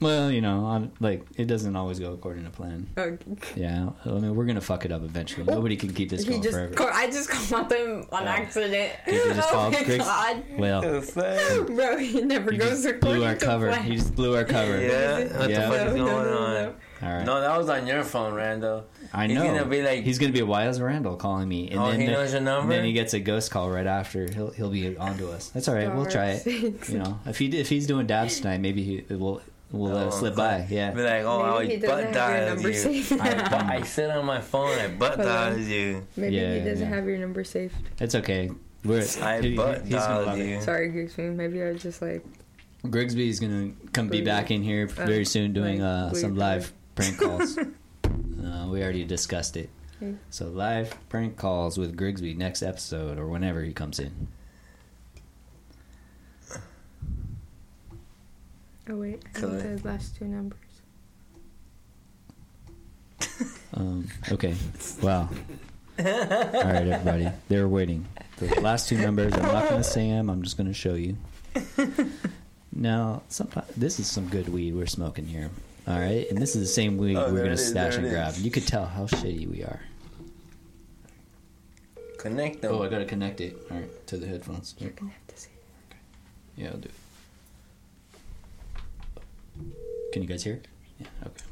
Well, you know, I'm, like it doesn't always go according to plan. oh, Yeah. I mean, we're gonna fuck it up eventually. Nobody can keep this he going just forever. call, I just called him on Oh. accident. Did you just oh call my Griggs? god. Well, Bro, he never you goes just blew our to cover. plan. You just blew our cover. Yeah. What Yeah. the fuck is No, going no, no, on? no. All right. No, that was on your phone, Randall. I He's know. gonna be like- he's gonna be a Wiles Randall calling me, and Oh, then he the- your number? And then he gets a ghost call right after. He'll he'll be onto us. That's all right. We'll try it. You know, if he if he's doing dabs tonight, maybe he will we'll let it Oh, slip okay. by. Yeah. Be like, oh, Maybe I doesn't butt dialed you. I, I sit on my phone. I butt dialed you. Maybe Yeah, he doesn't yeah. have your number saved. It's okay. We're I he- butt he's gonna dialed love it. you. Sorry, Grigsby. Maybe I was just like Grigsby's gonna come be Believe back in here Uh, very soon doing like, uh, some it. live prank calls. uh, we already discussed it. Okay. So live prank calls with Grigsby next episode or whenever he comes in. Oh wait, I Go need the last two numbers. Um, okay. Wow. All right, everybody. They're waiting. The last two numbers, I'm not going to say them. I'm just going to show you. Now, sometimes, this is some good weed we're smoking here. All right? And this is the same weed Oh, we're going to stash and grab. is. You could tell how shitty we are. Connect them. Oh, I got to connect it. All right, to the headphones. You're gonna have to say. Yeah, I'll do it. Can you guys hear it? Yeah, okay.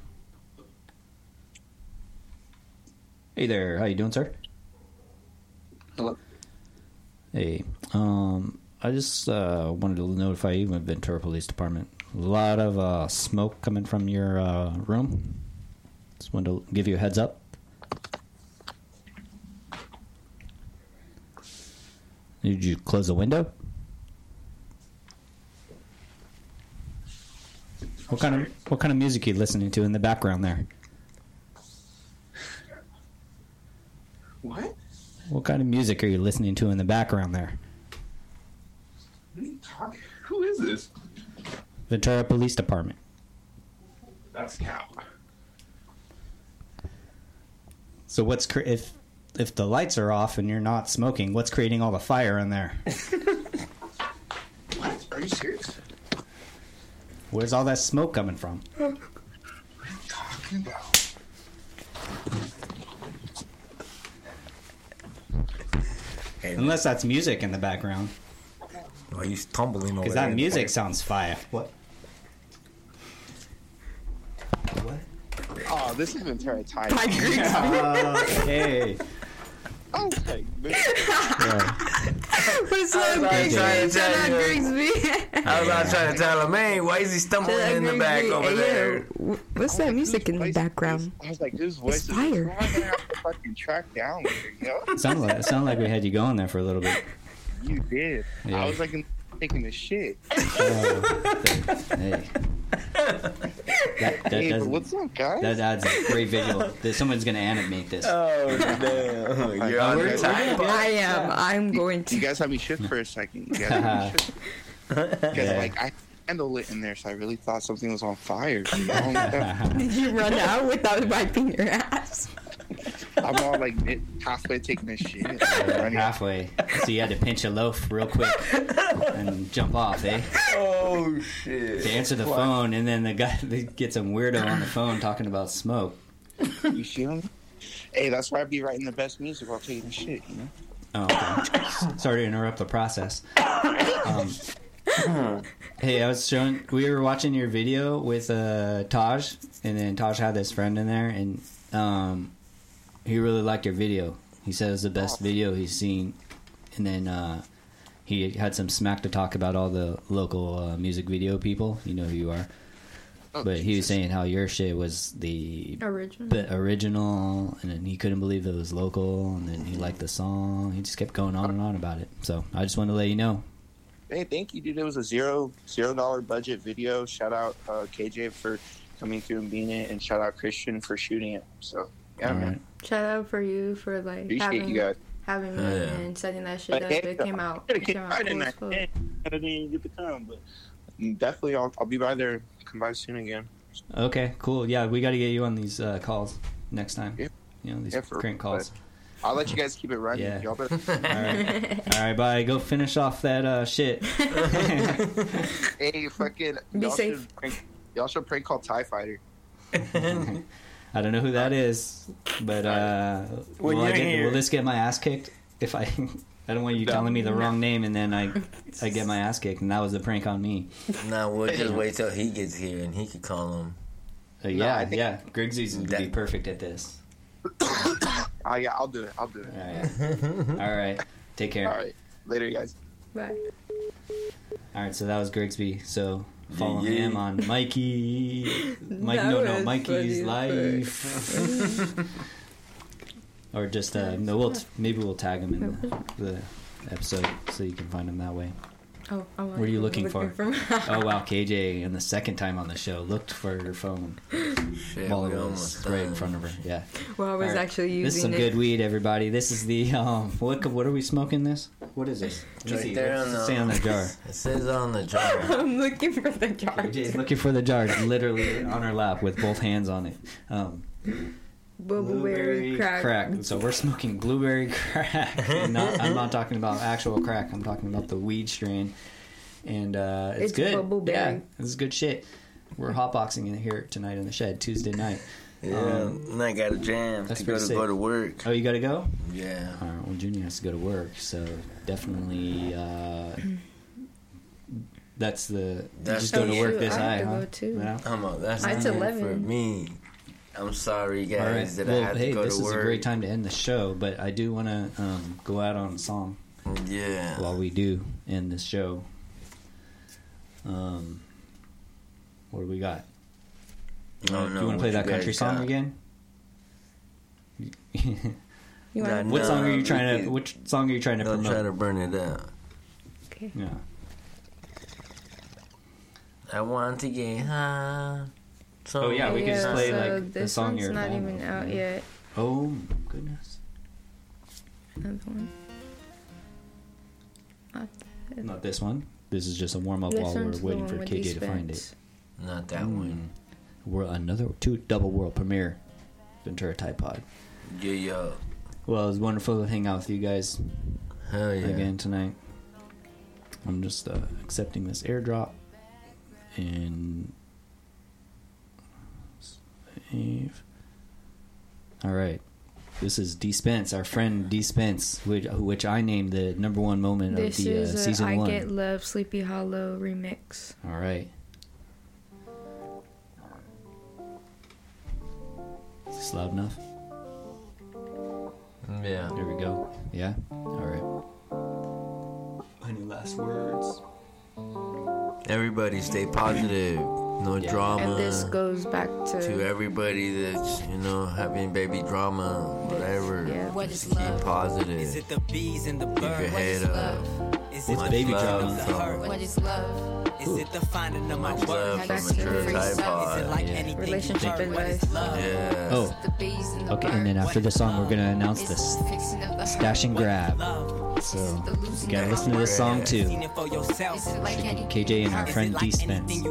Hey there, how you doing, sir? Hello. Hey, um, I just uh, wanted to notify you, with Ventura Police Department. A lot of uh, smoke coming from your uh, room. Just wanted to give you a heads up. Did you close the window? What kind of what kind of music are you listening to in the background there? What? What kind of music are you listening to in the background there? What are you talking? Who is this? Ventura Police Department. That's Cal. So what's cre- if if the lights are off and you're not smoking? What's creating all the fire in there? What? Are you serious? Where's all that smoke coming from? What are you talking about? Hey, Unless that's music in the background, why you tumbling over because that in music corner? sounds fire. What? What? Oh, this is Ventura Tide. Uh, hey. I was like, man, Yeah. What's up, Grigsby? trying to Shout tell out. Grigsby. I was about trying to tell him, man, why is he stumbling Shout out in the back Grigsby. over Hey, there? yo, wh- What's that music in the whose is background? this? I was like, whose voice is fire. This? Who am gonna have to fucking track down later, you know? Sounded like sounded like we had you going there for a little bit. You did. Yeah. I was like in, taking a shit. Uh, hey. That, that, hey, does, what's up, guys? that adds a great visual. There's- Someone's gonna animate this. Oh, damn. You're on we're- time. I am. I'm going to. you guys had me shook for a second. You guys, had me shook. Because, Yeah. like, I handle it in there, so I really thought something was on fire. You know? Did you run out without wiping your ass? I'm all like mid, halfway taking a shit. and running out. halfway. So you had to pinch a loaf real quick and jump off, eh? Oh, shit. To answer the phone, and then the guy they get some weirdo on the phone talking about smoke. You feel me? Hey, that's why I be writing the best music while taking a shit, you know? Oh, okay. Sorry to interrupt the process. Um, hey, I was showing. We were watching your video with uh, Taj, and then Taj had this friend in there, and um, he really liked your video. He said it was the best video he's seen, and then uh, he had some smack to talk about all the local uh, music video people. You know who you are. Oh, But he was saying how your shit was the Original. the original, and then he couldn't believe it was local, and then he liked the song. He just kept going on and on about it. So I just wanted to let you know. Hey, thank you, dude. It was a zero zero dollar budget video. Shout out uh, KJ for coming through and being it, and shout out Christian for shooting it. So All man. right. Shout out for you for like Appreciate having you guys. having me Yeah. and setting that shit But up. hey, It came out. I It came out I didn't, as fuck. I didn't get to come, but definitely I'll, I'll be by there. Come by soon again. Okay, cool. Yeah, we got to get you on these uh, calls next time. Yeah. You know these Yeah, for- crank calls. I'll let you guys keep it running. Yeah. Y'all better. All right, all right. Bye. Go finish off that uh, shit. hey, fucking. Be y'all safe. Should prank, y'all should prank call Tie Fighter. I don't know who that is, but uh, will, I get, will this get my ass kicked if I? I don't want you No. telling me the wrong name and then I I get my ass kicked, and that was a prank on me. Now we'll just wait till he gets here and he could call him. Uh, yeah, I think- yeah. Griggsy's would be That- perfect at this. Oh yeah, I'll do it. I'll do it. All right. All right. Take care. All right, later, guys. Bye. All right, so that was Grigsby. So follow Yeah, yeah. him on Mikey. Mike, no, no, Mikey's funny life. or just uh, no, we'll t- maybe we'll tag him in the, the episode so you can find him that way. Oh, I'm What are you looking for? for? Oh wow, KJ, and the second time on the show looked for her phone Shit, while it was right in front of her. Yeah, well, I was All right. actually using. this is some it. good weed, everybody. This is the um, what what are we smoking? This What is it? It's right there on the. Say on the jar. It says on the jar. I'm looking for the jar. Jay's looking for the jar, literally on her lap with both hands on it. Um, Blueberry crack. So we're smoking blueberry crack. And not, I'm not talking about actual crack. I'm talking about the weed strain, and uh, it's, It's good. bubbleberry. Yeah, this is good shit. We're hotboxing it here tonight in the shed Tuesday night. Yeah, Um, and I got a jam that's to go to sick. go to work. Oh, you got to go. Yeah. All right. Well, Junior has to go to work, so definitely. Uh, that's the. You That's just go to work Shoot, this I have high, to huh? go too. Yeah. I'm a, that's It's not 11. for me. I'm sorry, guys, All right. that Well, I had hey, to go this to is work. a great time to end the show, but I do want to um, go out on a song Yeah. while we do end this show. Um, what do we got? I don't do you want to play that country guys song got. again? You Nah, want? what No, song are you trying to? Which song are you trying to Don't promote? try to burn it out. Okay. Yeah. I want to get high. So Oh, yeah, we can just play, so like, the this song one's you're not even with, out yeah. yet. Oh my goodness! Another one. Not that. Not this one. This is just a warm up This while we're waiting for KJ to find it. Not that Mm. one. We're another two double world premiere Ventura Tide Pod. Yeah, yeah. Well, it was wonderful to hang out with you guys Hell yeah. again tonight. I'm just uh, accepting this airdrop and save. All right. This is D Spence, our friend D Spence, which, which I named the number one moment This of the uh, is a season I one. Get Love Sleepy Hollow remix. All right. Is this loud enough? Yeah. There we go. Yeah? All right. Any last words? Everybody stay positive. No Yeah. drama. And this goes back to, to everybody that's, you know, having baby drama, whatever. Yeah. What Just is keep love? positive. Is it the bees and the Keep your birds? Head is up. Is it the baby flood drama of the song. What is love? Is it the finding of my Much love worth? Back from to Mature the Is it Pod. like Yeah. anything Relationship you heard? What is love? Yeah. Oh, The bees and the okay. And then after the song, we're going to announce this it the fixing of the stash and grab. So you got to listen to this song too. it for yourself. Is it like KJ and our friend it D Spence.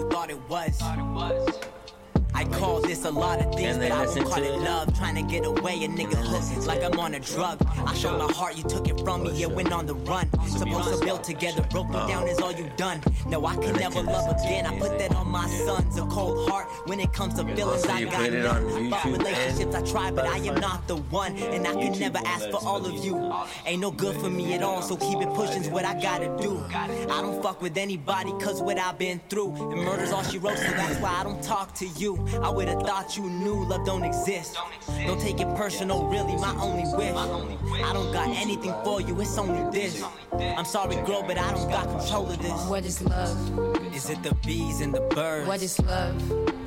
I call this a lot of things, but I won't call it it. love. Trying to get away, a nigga hooked like I'm on a drug. I showed my heart, you took it from me, it went on the run. Supposed to build together, broke me down is all you done. No, I can never love again. I put that on my sons, a cold heart. When it comes to feelings, I got it none. About relationships, I try, but I am not the one. And I can never ask for all of you. Ain't no good for me at all, so keep it pushing's what I gotta do. I don't fuck with anybody, cause what I've been through. And murder's all she wrote, so that's why I don't talk to you. I would've thought you knew love don't exist. Don't take it personal, really, my only wish. I don't got anything for you, it's only this. I'm sorry, girl, but I don't got control of this. What is love? Is it the bees and the birds? What is love?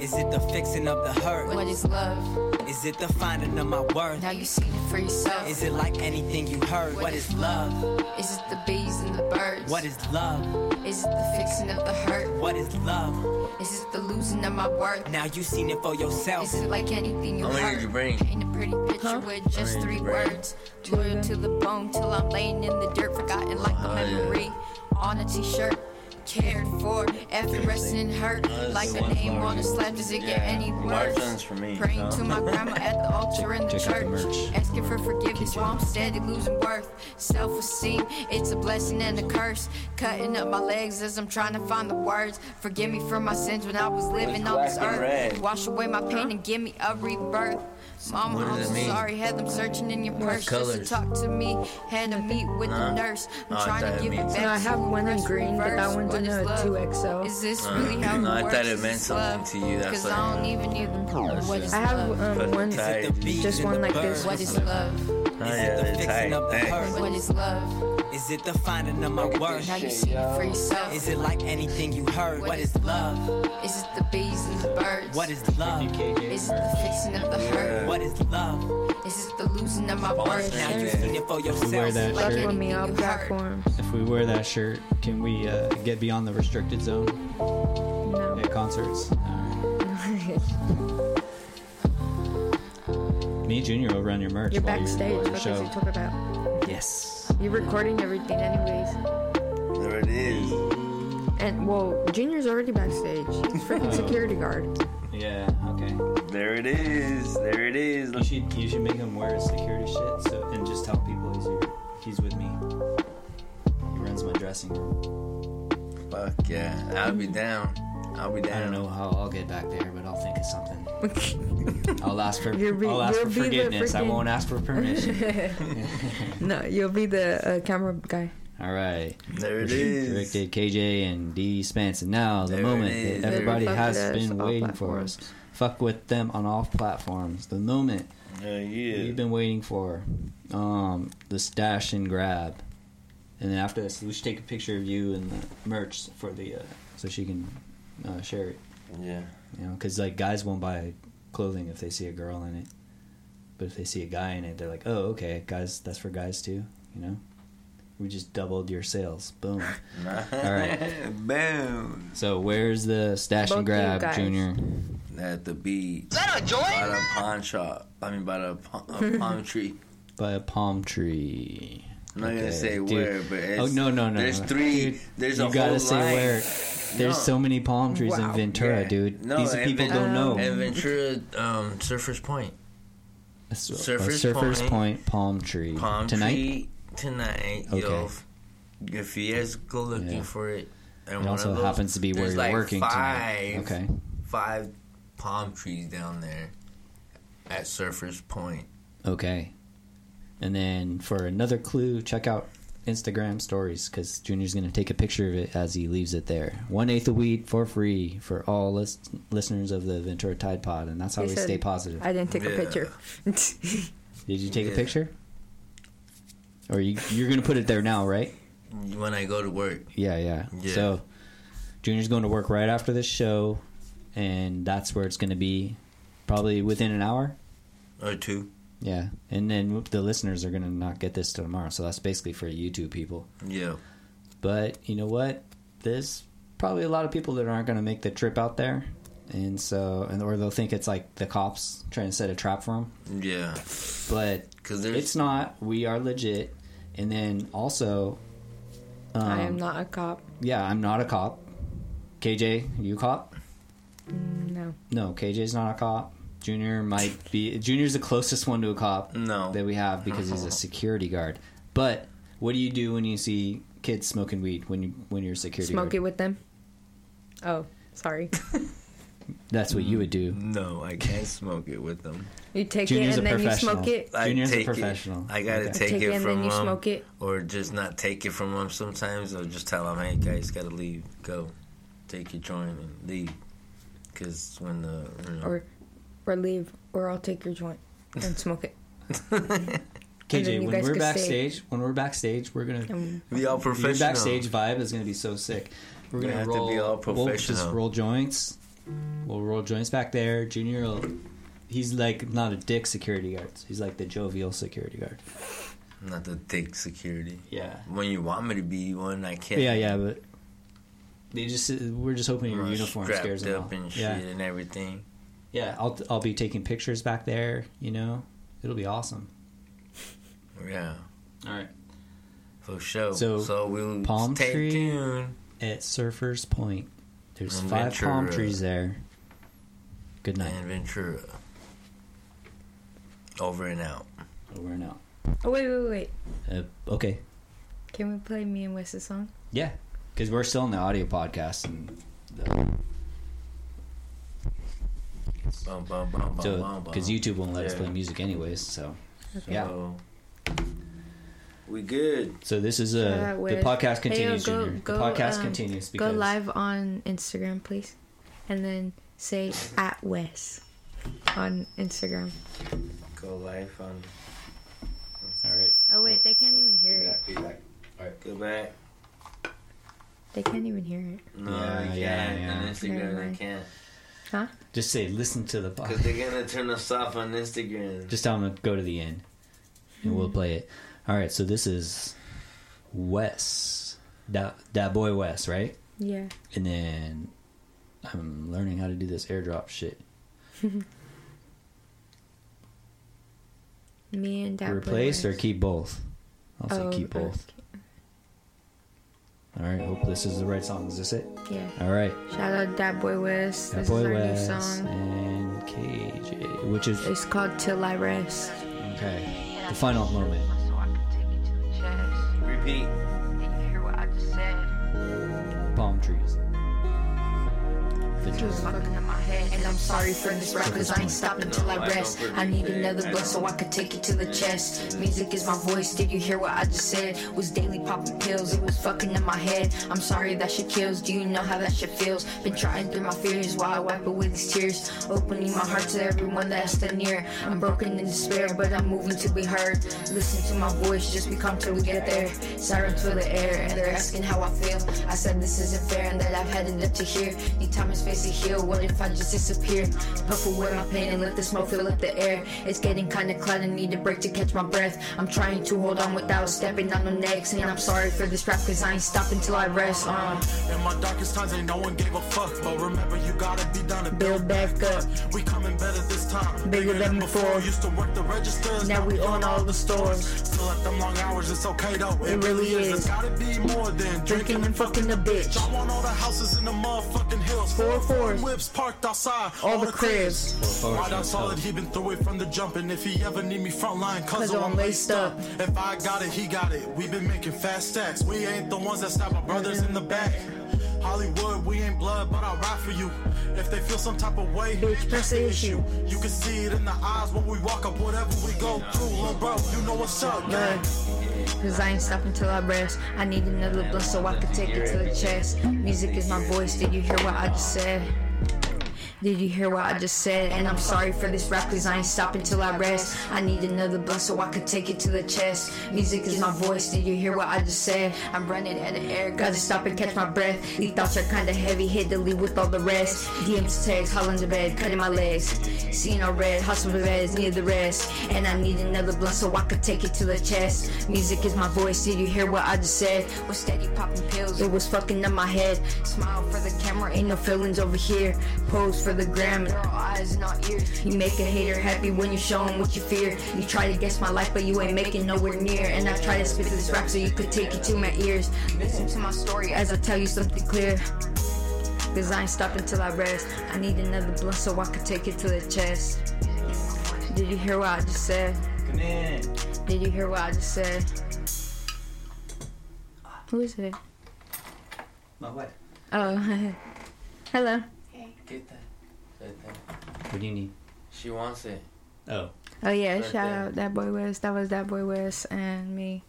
Is it the fixing of the hurt? What is love? Is it the finding of my worth? Now you seen it for yourself. Is it like anything you heard? What is love? Is it the bees and the birds? What is love? Is it the fixing of the hurt? What is love? Is it the losing of my worth? Now you seen it for yourself. Is it like anything you How many heard? did you bring? Paint a pretty picture Huh? with just How many three did you bring? words. Loyal to the bone till I'm laying in the dirt, forgotten like a Oh, yeah. memory. On a t-shirt, cared for, effervescent and hurt. Like a name on a slab, does it get any worse? for me, Praying to my grandma at the altar in the Check out the church. Asking for forgiveness while I'm steady losing worth. Self-esteem, it's a blessing and a curse. Cutting up my legs as I'm trying to find the words. Forgive me for my sins when I was living on this earth. Wash away my pain and give me a rebirth. Mama, What does I'm it so mean? sorry. Had them searching in your purse just to colors? talk to me. Had to meet with Huh? the nurse. I'm Oh, I trying thought to it give it means- back. No, I have to one in press green, but that reverse. one's What in is a love? 2XL. Is this Uh, really how no, it I works? thought it Is meant this something love? to you, that's Cause why. I don't even either. What is I have love? um, Fucking one, tight. just one like this. What is love? Oh, yeah, they're tight. Thanks. What is love? Is it the finding of my worth? Now you see it for yourself. Is it like anything you heard? What is love? Is it the bees and the birds? What is love? Is it the fixing of the hurt? What is love? Is it the losing of my worth? Now you seen it for If we wear yourself. that Like Fuck shirt, with me, all anything you heard. platforms. if we wear that shirt, can we uh, get beyond the restricted zone No. at concerts? Me Junior will run your merch You're while backstage. you're on the What does show. he talk about? Yes. You're recording everything, anyways. There it is. And well, Junior's already backstage. He's freaking security guard. Yeah. Okay. There it is. There it is. You should you should make him wear his security shit so and just tell people he's here. He's with me. He runs my dressing room. Fuck yeah. I'll be down. I'll be down. I don't know how I'll get back there, but I'll think of something. I'll ask for You'll be- I'll ask for be the forgiveness. I won't ask for permission. no, you'll be the uh, camera guy. All right. There it is. Rick is. did KJ and Dee Spence, and now the There moment that everybody Fuck has been all waiting for us. Fuck with them on all platforms. The moment Yeah, yeah. we've been waiting for. Um, the stash and grab, and then after this, we should take a picture of you and the merch for the uh, so she can uh, share it. Yeah. You know, because like guys won't buy clothing if they see a girl in it, but if they see a guy in it, they're like, oh, okay, guys, that's for guys too. You know, we just doubled your sales. Boom. All right. Boom. So where's the stash Both and grab. Junior? At the beach. Is that a joint? By the pawn shop. I mean, by the palm, palm tree. By a palm tree. I'm not Okay, gonna say dude. where, but it's, Oh no no no! There's no. three. Dude, there's you a gotta whole say line. where. There's No. so many palm trees in Ventura, Yeah. dude. No, These and people Ven- don't know. And Ventura, um, Surfers Point. A Surfers Surfers Point. Point palm tree Palm tonight. tree tonight. Yo, Okay. if- if you guys go looking Yeah. for it, and It one also of those, happens to be where there's you're like working five, tonight. Okay. Five palm trees down there at Surfers Point. Okay. And then for another clue, check out Instagram stories because Junior's going to take a picture of it as he leaves it there. One eighth of weed for free for all lis- listeners of the Ventura Tide Pod, and that's how He we said- stay positive. I didn't take a picture. Did you take a picture? Or you, you're going to put it there now, right? When I go to work, Yeah, yeah, Yeah. So Junior's going to work right after this show, and that's where it's going to be, probably within an hour. or two. Yeah, and then the listeners are going to not get this till tomorrow, so that's basically for YouTube people. Yeah. But you know what? There's probably a lot of people that aren't going to make the trip out there, and so and or they'll think it's like the cops trying to set a trap for them. Yeah. But Because there's it's not. We are legit, and then also, um, I am not a cop. Yeah, I'm not a cop. KJ, you cop? No. No, KJ's not a cop. Junior might be. Junior's the closest one to a cop no. that we have because he's a security guard. But what do you do when you see kids smoking weed when you when you're a security Smoke guard? it with them. Oh, sorry. That's what you would do. No, I can't smoke it with them. You take Junior's it and a then you professional. smoke it. I Junior's a take it- professional. I gotta Okay. take, Take it it and from then you them, smoke it. or just not take it from them. Sometimes, or just tell them, "Hey guys, gotta leave. Go, take your joint and leave." Because when the you know, Or, or leave, or I'll take your joint and smoke it. KJ, when we're could stay. backstage, when we're backstage, we're gonna Um, be all your professional. backstage vibe is gonna be so sick. We're gonna have to roll. be all We'll just roll joints. We'll roll joints back there. Junior, will, he's like not a dick security guard. He's like the jovial security guard. not the thick security. Yeah. When you want me to be one, I can't. Yeah, yeah, but they just we're just hoping your uniform scares them up off. and shit Yeah, and everything. Yeah. I'll I'll be taking pictures back there. You know, it'll be awesome. Yeah, All right. for sure. So, So, we'll palm stay tree- tuned. At Surfers Point, there's In five palm trees there. Good night. And Ventura. Over and out. Over and out. oh wait, wait, wait. Uh, okay. Can we play me and Wes's song? Yeah, because we're still in the audio podcast, and the, Bum, bum, bum, bum, so because. YouTube won't let us play music anyways. So yeah. So, we good. So this is Shout uh the Wes. podcast Hey, yo, continues, go- Junior. go, the podcast um, continues Go live on Instagram, please, and then say at Wes on Instagram. Go live on. all right. Oh wait, they can't even hear it. feedback. Go back. They can't even hear it. No, Yeah, I can't. yeah, On yeah. Never Instagram, I can't. Huh? Just say listen to the Because podcast. they're going to turn us off on Instagram. Just tell them to go to the end, and we'll play it. All right. So this is Wes, that that boy Wes, right? Yeah. And then I'm learning how to do this airdrop shit. Me and Dad. Replace or keep both? I'll say Oh, keep both. All right. Hope this is the right song. Is this it? Yeah. All right. Shout out that boy West. That this boy is our Wes new song. and KJ, which is It's called Till I Rest. okay. The final moment. Repeat. Palm trees. My head. And I'm sorry for this rap cause I ain't stopping till I rest. I need another blood so I could take it to the chest. Music is my voice, did you hear what I just said? Was daily popping pills, it was fucking in my head. I'm sorry that shit kills, do you know how that shit feels? Been trying through my fears while I wipe away these tears. Opening my heart to everyone that's still near. I'm broken in despair, but I'm moving to be heard. Listen to my voice, just be calm till we get there. Sirens fill the air, and they're asking how I feel. I said this isn't fair, and that I've had enough to hear. Need time and space to heal. What if I just disappear? Puff away my pain and let the smoke fill up the air. It's getting kinda clouded, need a break to catch my breath. I'm trying to hold on without stepping on the neck. Saying I'm sorry for this rap, cause I ain't stopping till I rest. Uh, In my darkest times, ain't no one gave a fuck. But remember, you gotta be down to build back up. We coming better this time. Bigger than before. Used to work the registers. Now we own all the stores. Still at them long hours, it's okay though. It really is. There's gotta be more than Drinking and fucking a bitch. I want all the houses in the motherfucking hills. Four fours. Whips parked outside. All the cribs. Why that's solid, he been through it from the jump. And if he ever need me frontline, cause, Cause I'm laced up. If I got it, he got it. We been making fast stacks. We ain't the ones that stab our brothers in the back. Hollywood, we ain't blood, but I'll ride for you. If they feel some type of way, Bitch, press the issue. You can see it in the eyes when we walk up, whatever we go through. Little bro, you know what's up, Yeah. Cause I ain't stopping till I rest. I need another blunt so I can take it to the chest. Music is my voice. Did you hear what I just said? Did you hear what I just said? And I'm sorry for this rap cause I ain't stopping till I rest. I need another blunt so I can take it to the chest. Music is my voice. Did you hear what I just said? I'm running out of air. Gotta stop and catch my breath. These thoughts are kinda heavy. Hit the lead with all the rest. DMs text, hollering to bed, cutting my legs. Seeing all red, hospital beds, need the rest. And I need another blunt so I could take it to the chest. Music is my voice. Did you hear what I just said? Was steady popping pills. It was fucking up my head. Smile for the camera, ain't no feelings over here. Pose for the gram, and all eyes and all ears. You make a hater happy when you show him what you fear. You try to guess my life, but you ain't making nowhere near. And I try to spit this rap so you could take it to my ears. Listen to my story as I tell you something clear. Cause I ain't stopping till I rest. I need another blunt so I could take it to the chest. Did you hear what I just said? Come in. Did you hear what I just said? Who is it? My wife. Oh, hello. Get that. Right. What do you need? She wants it. Oh. Oh yeah, Right shout there. out that boy Wes. That was that boy Wes and me.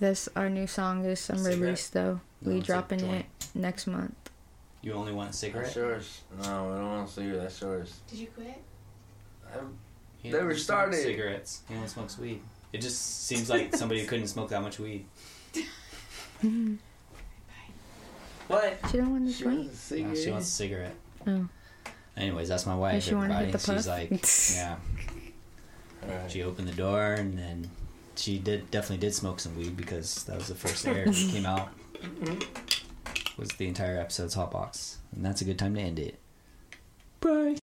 That's our new song is unreleased though. No, we dropping it next month. You only want a That's yours. No, I don't want to see you. That's yours. Did you quit? I'm- He They were smokes started. Cigarettes. He only smokes weed. It just seems like somebody who couldn't smoke that much weed. What? She don't want to She smoke. wants a No, she cigarette. wants a cigarette. Oh. Anyways, that's my wife. Does she wanna hit everybody. the She's like, yeah. Alright. She opened the door and then she did definitely did smoke some weed because that was the first air that came out. Was the entire episode's hot box, and that's a good time to end it. Bye.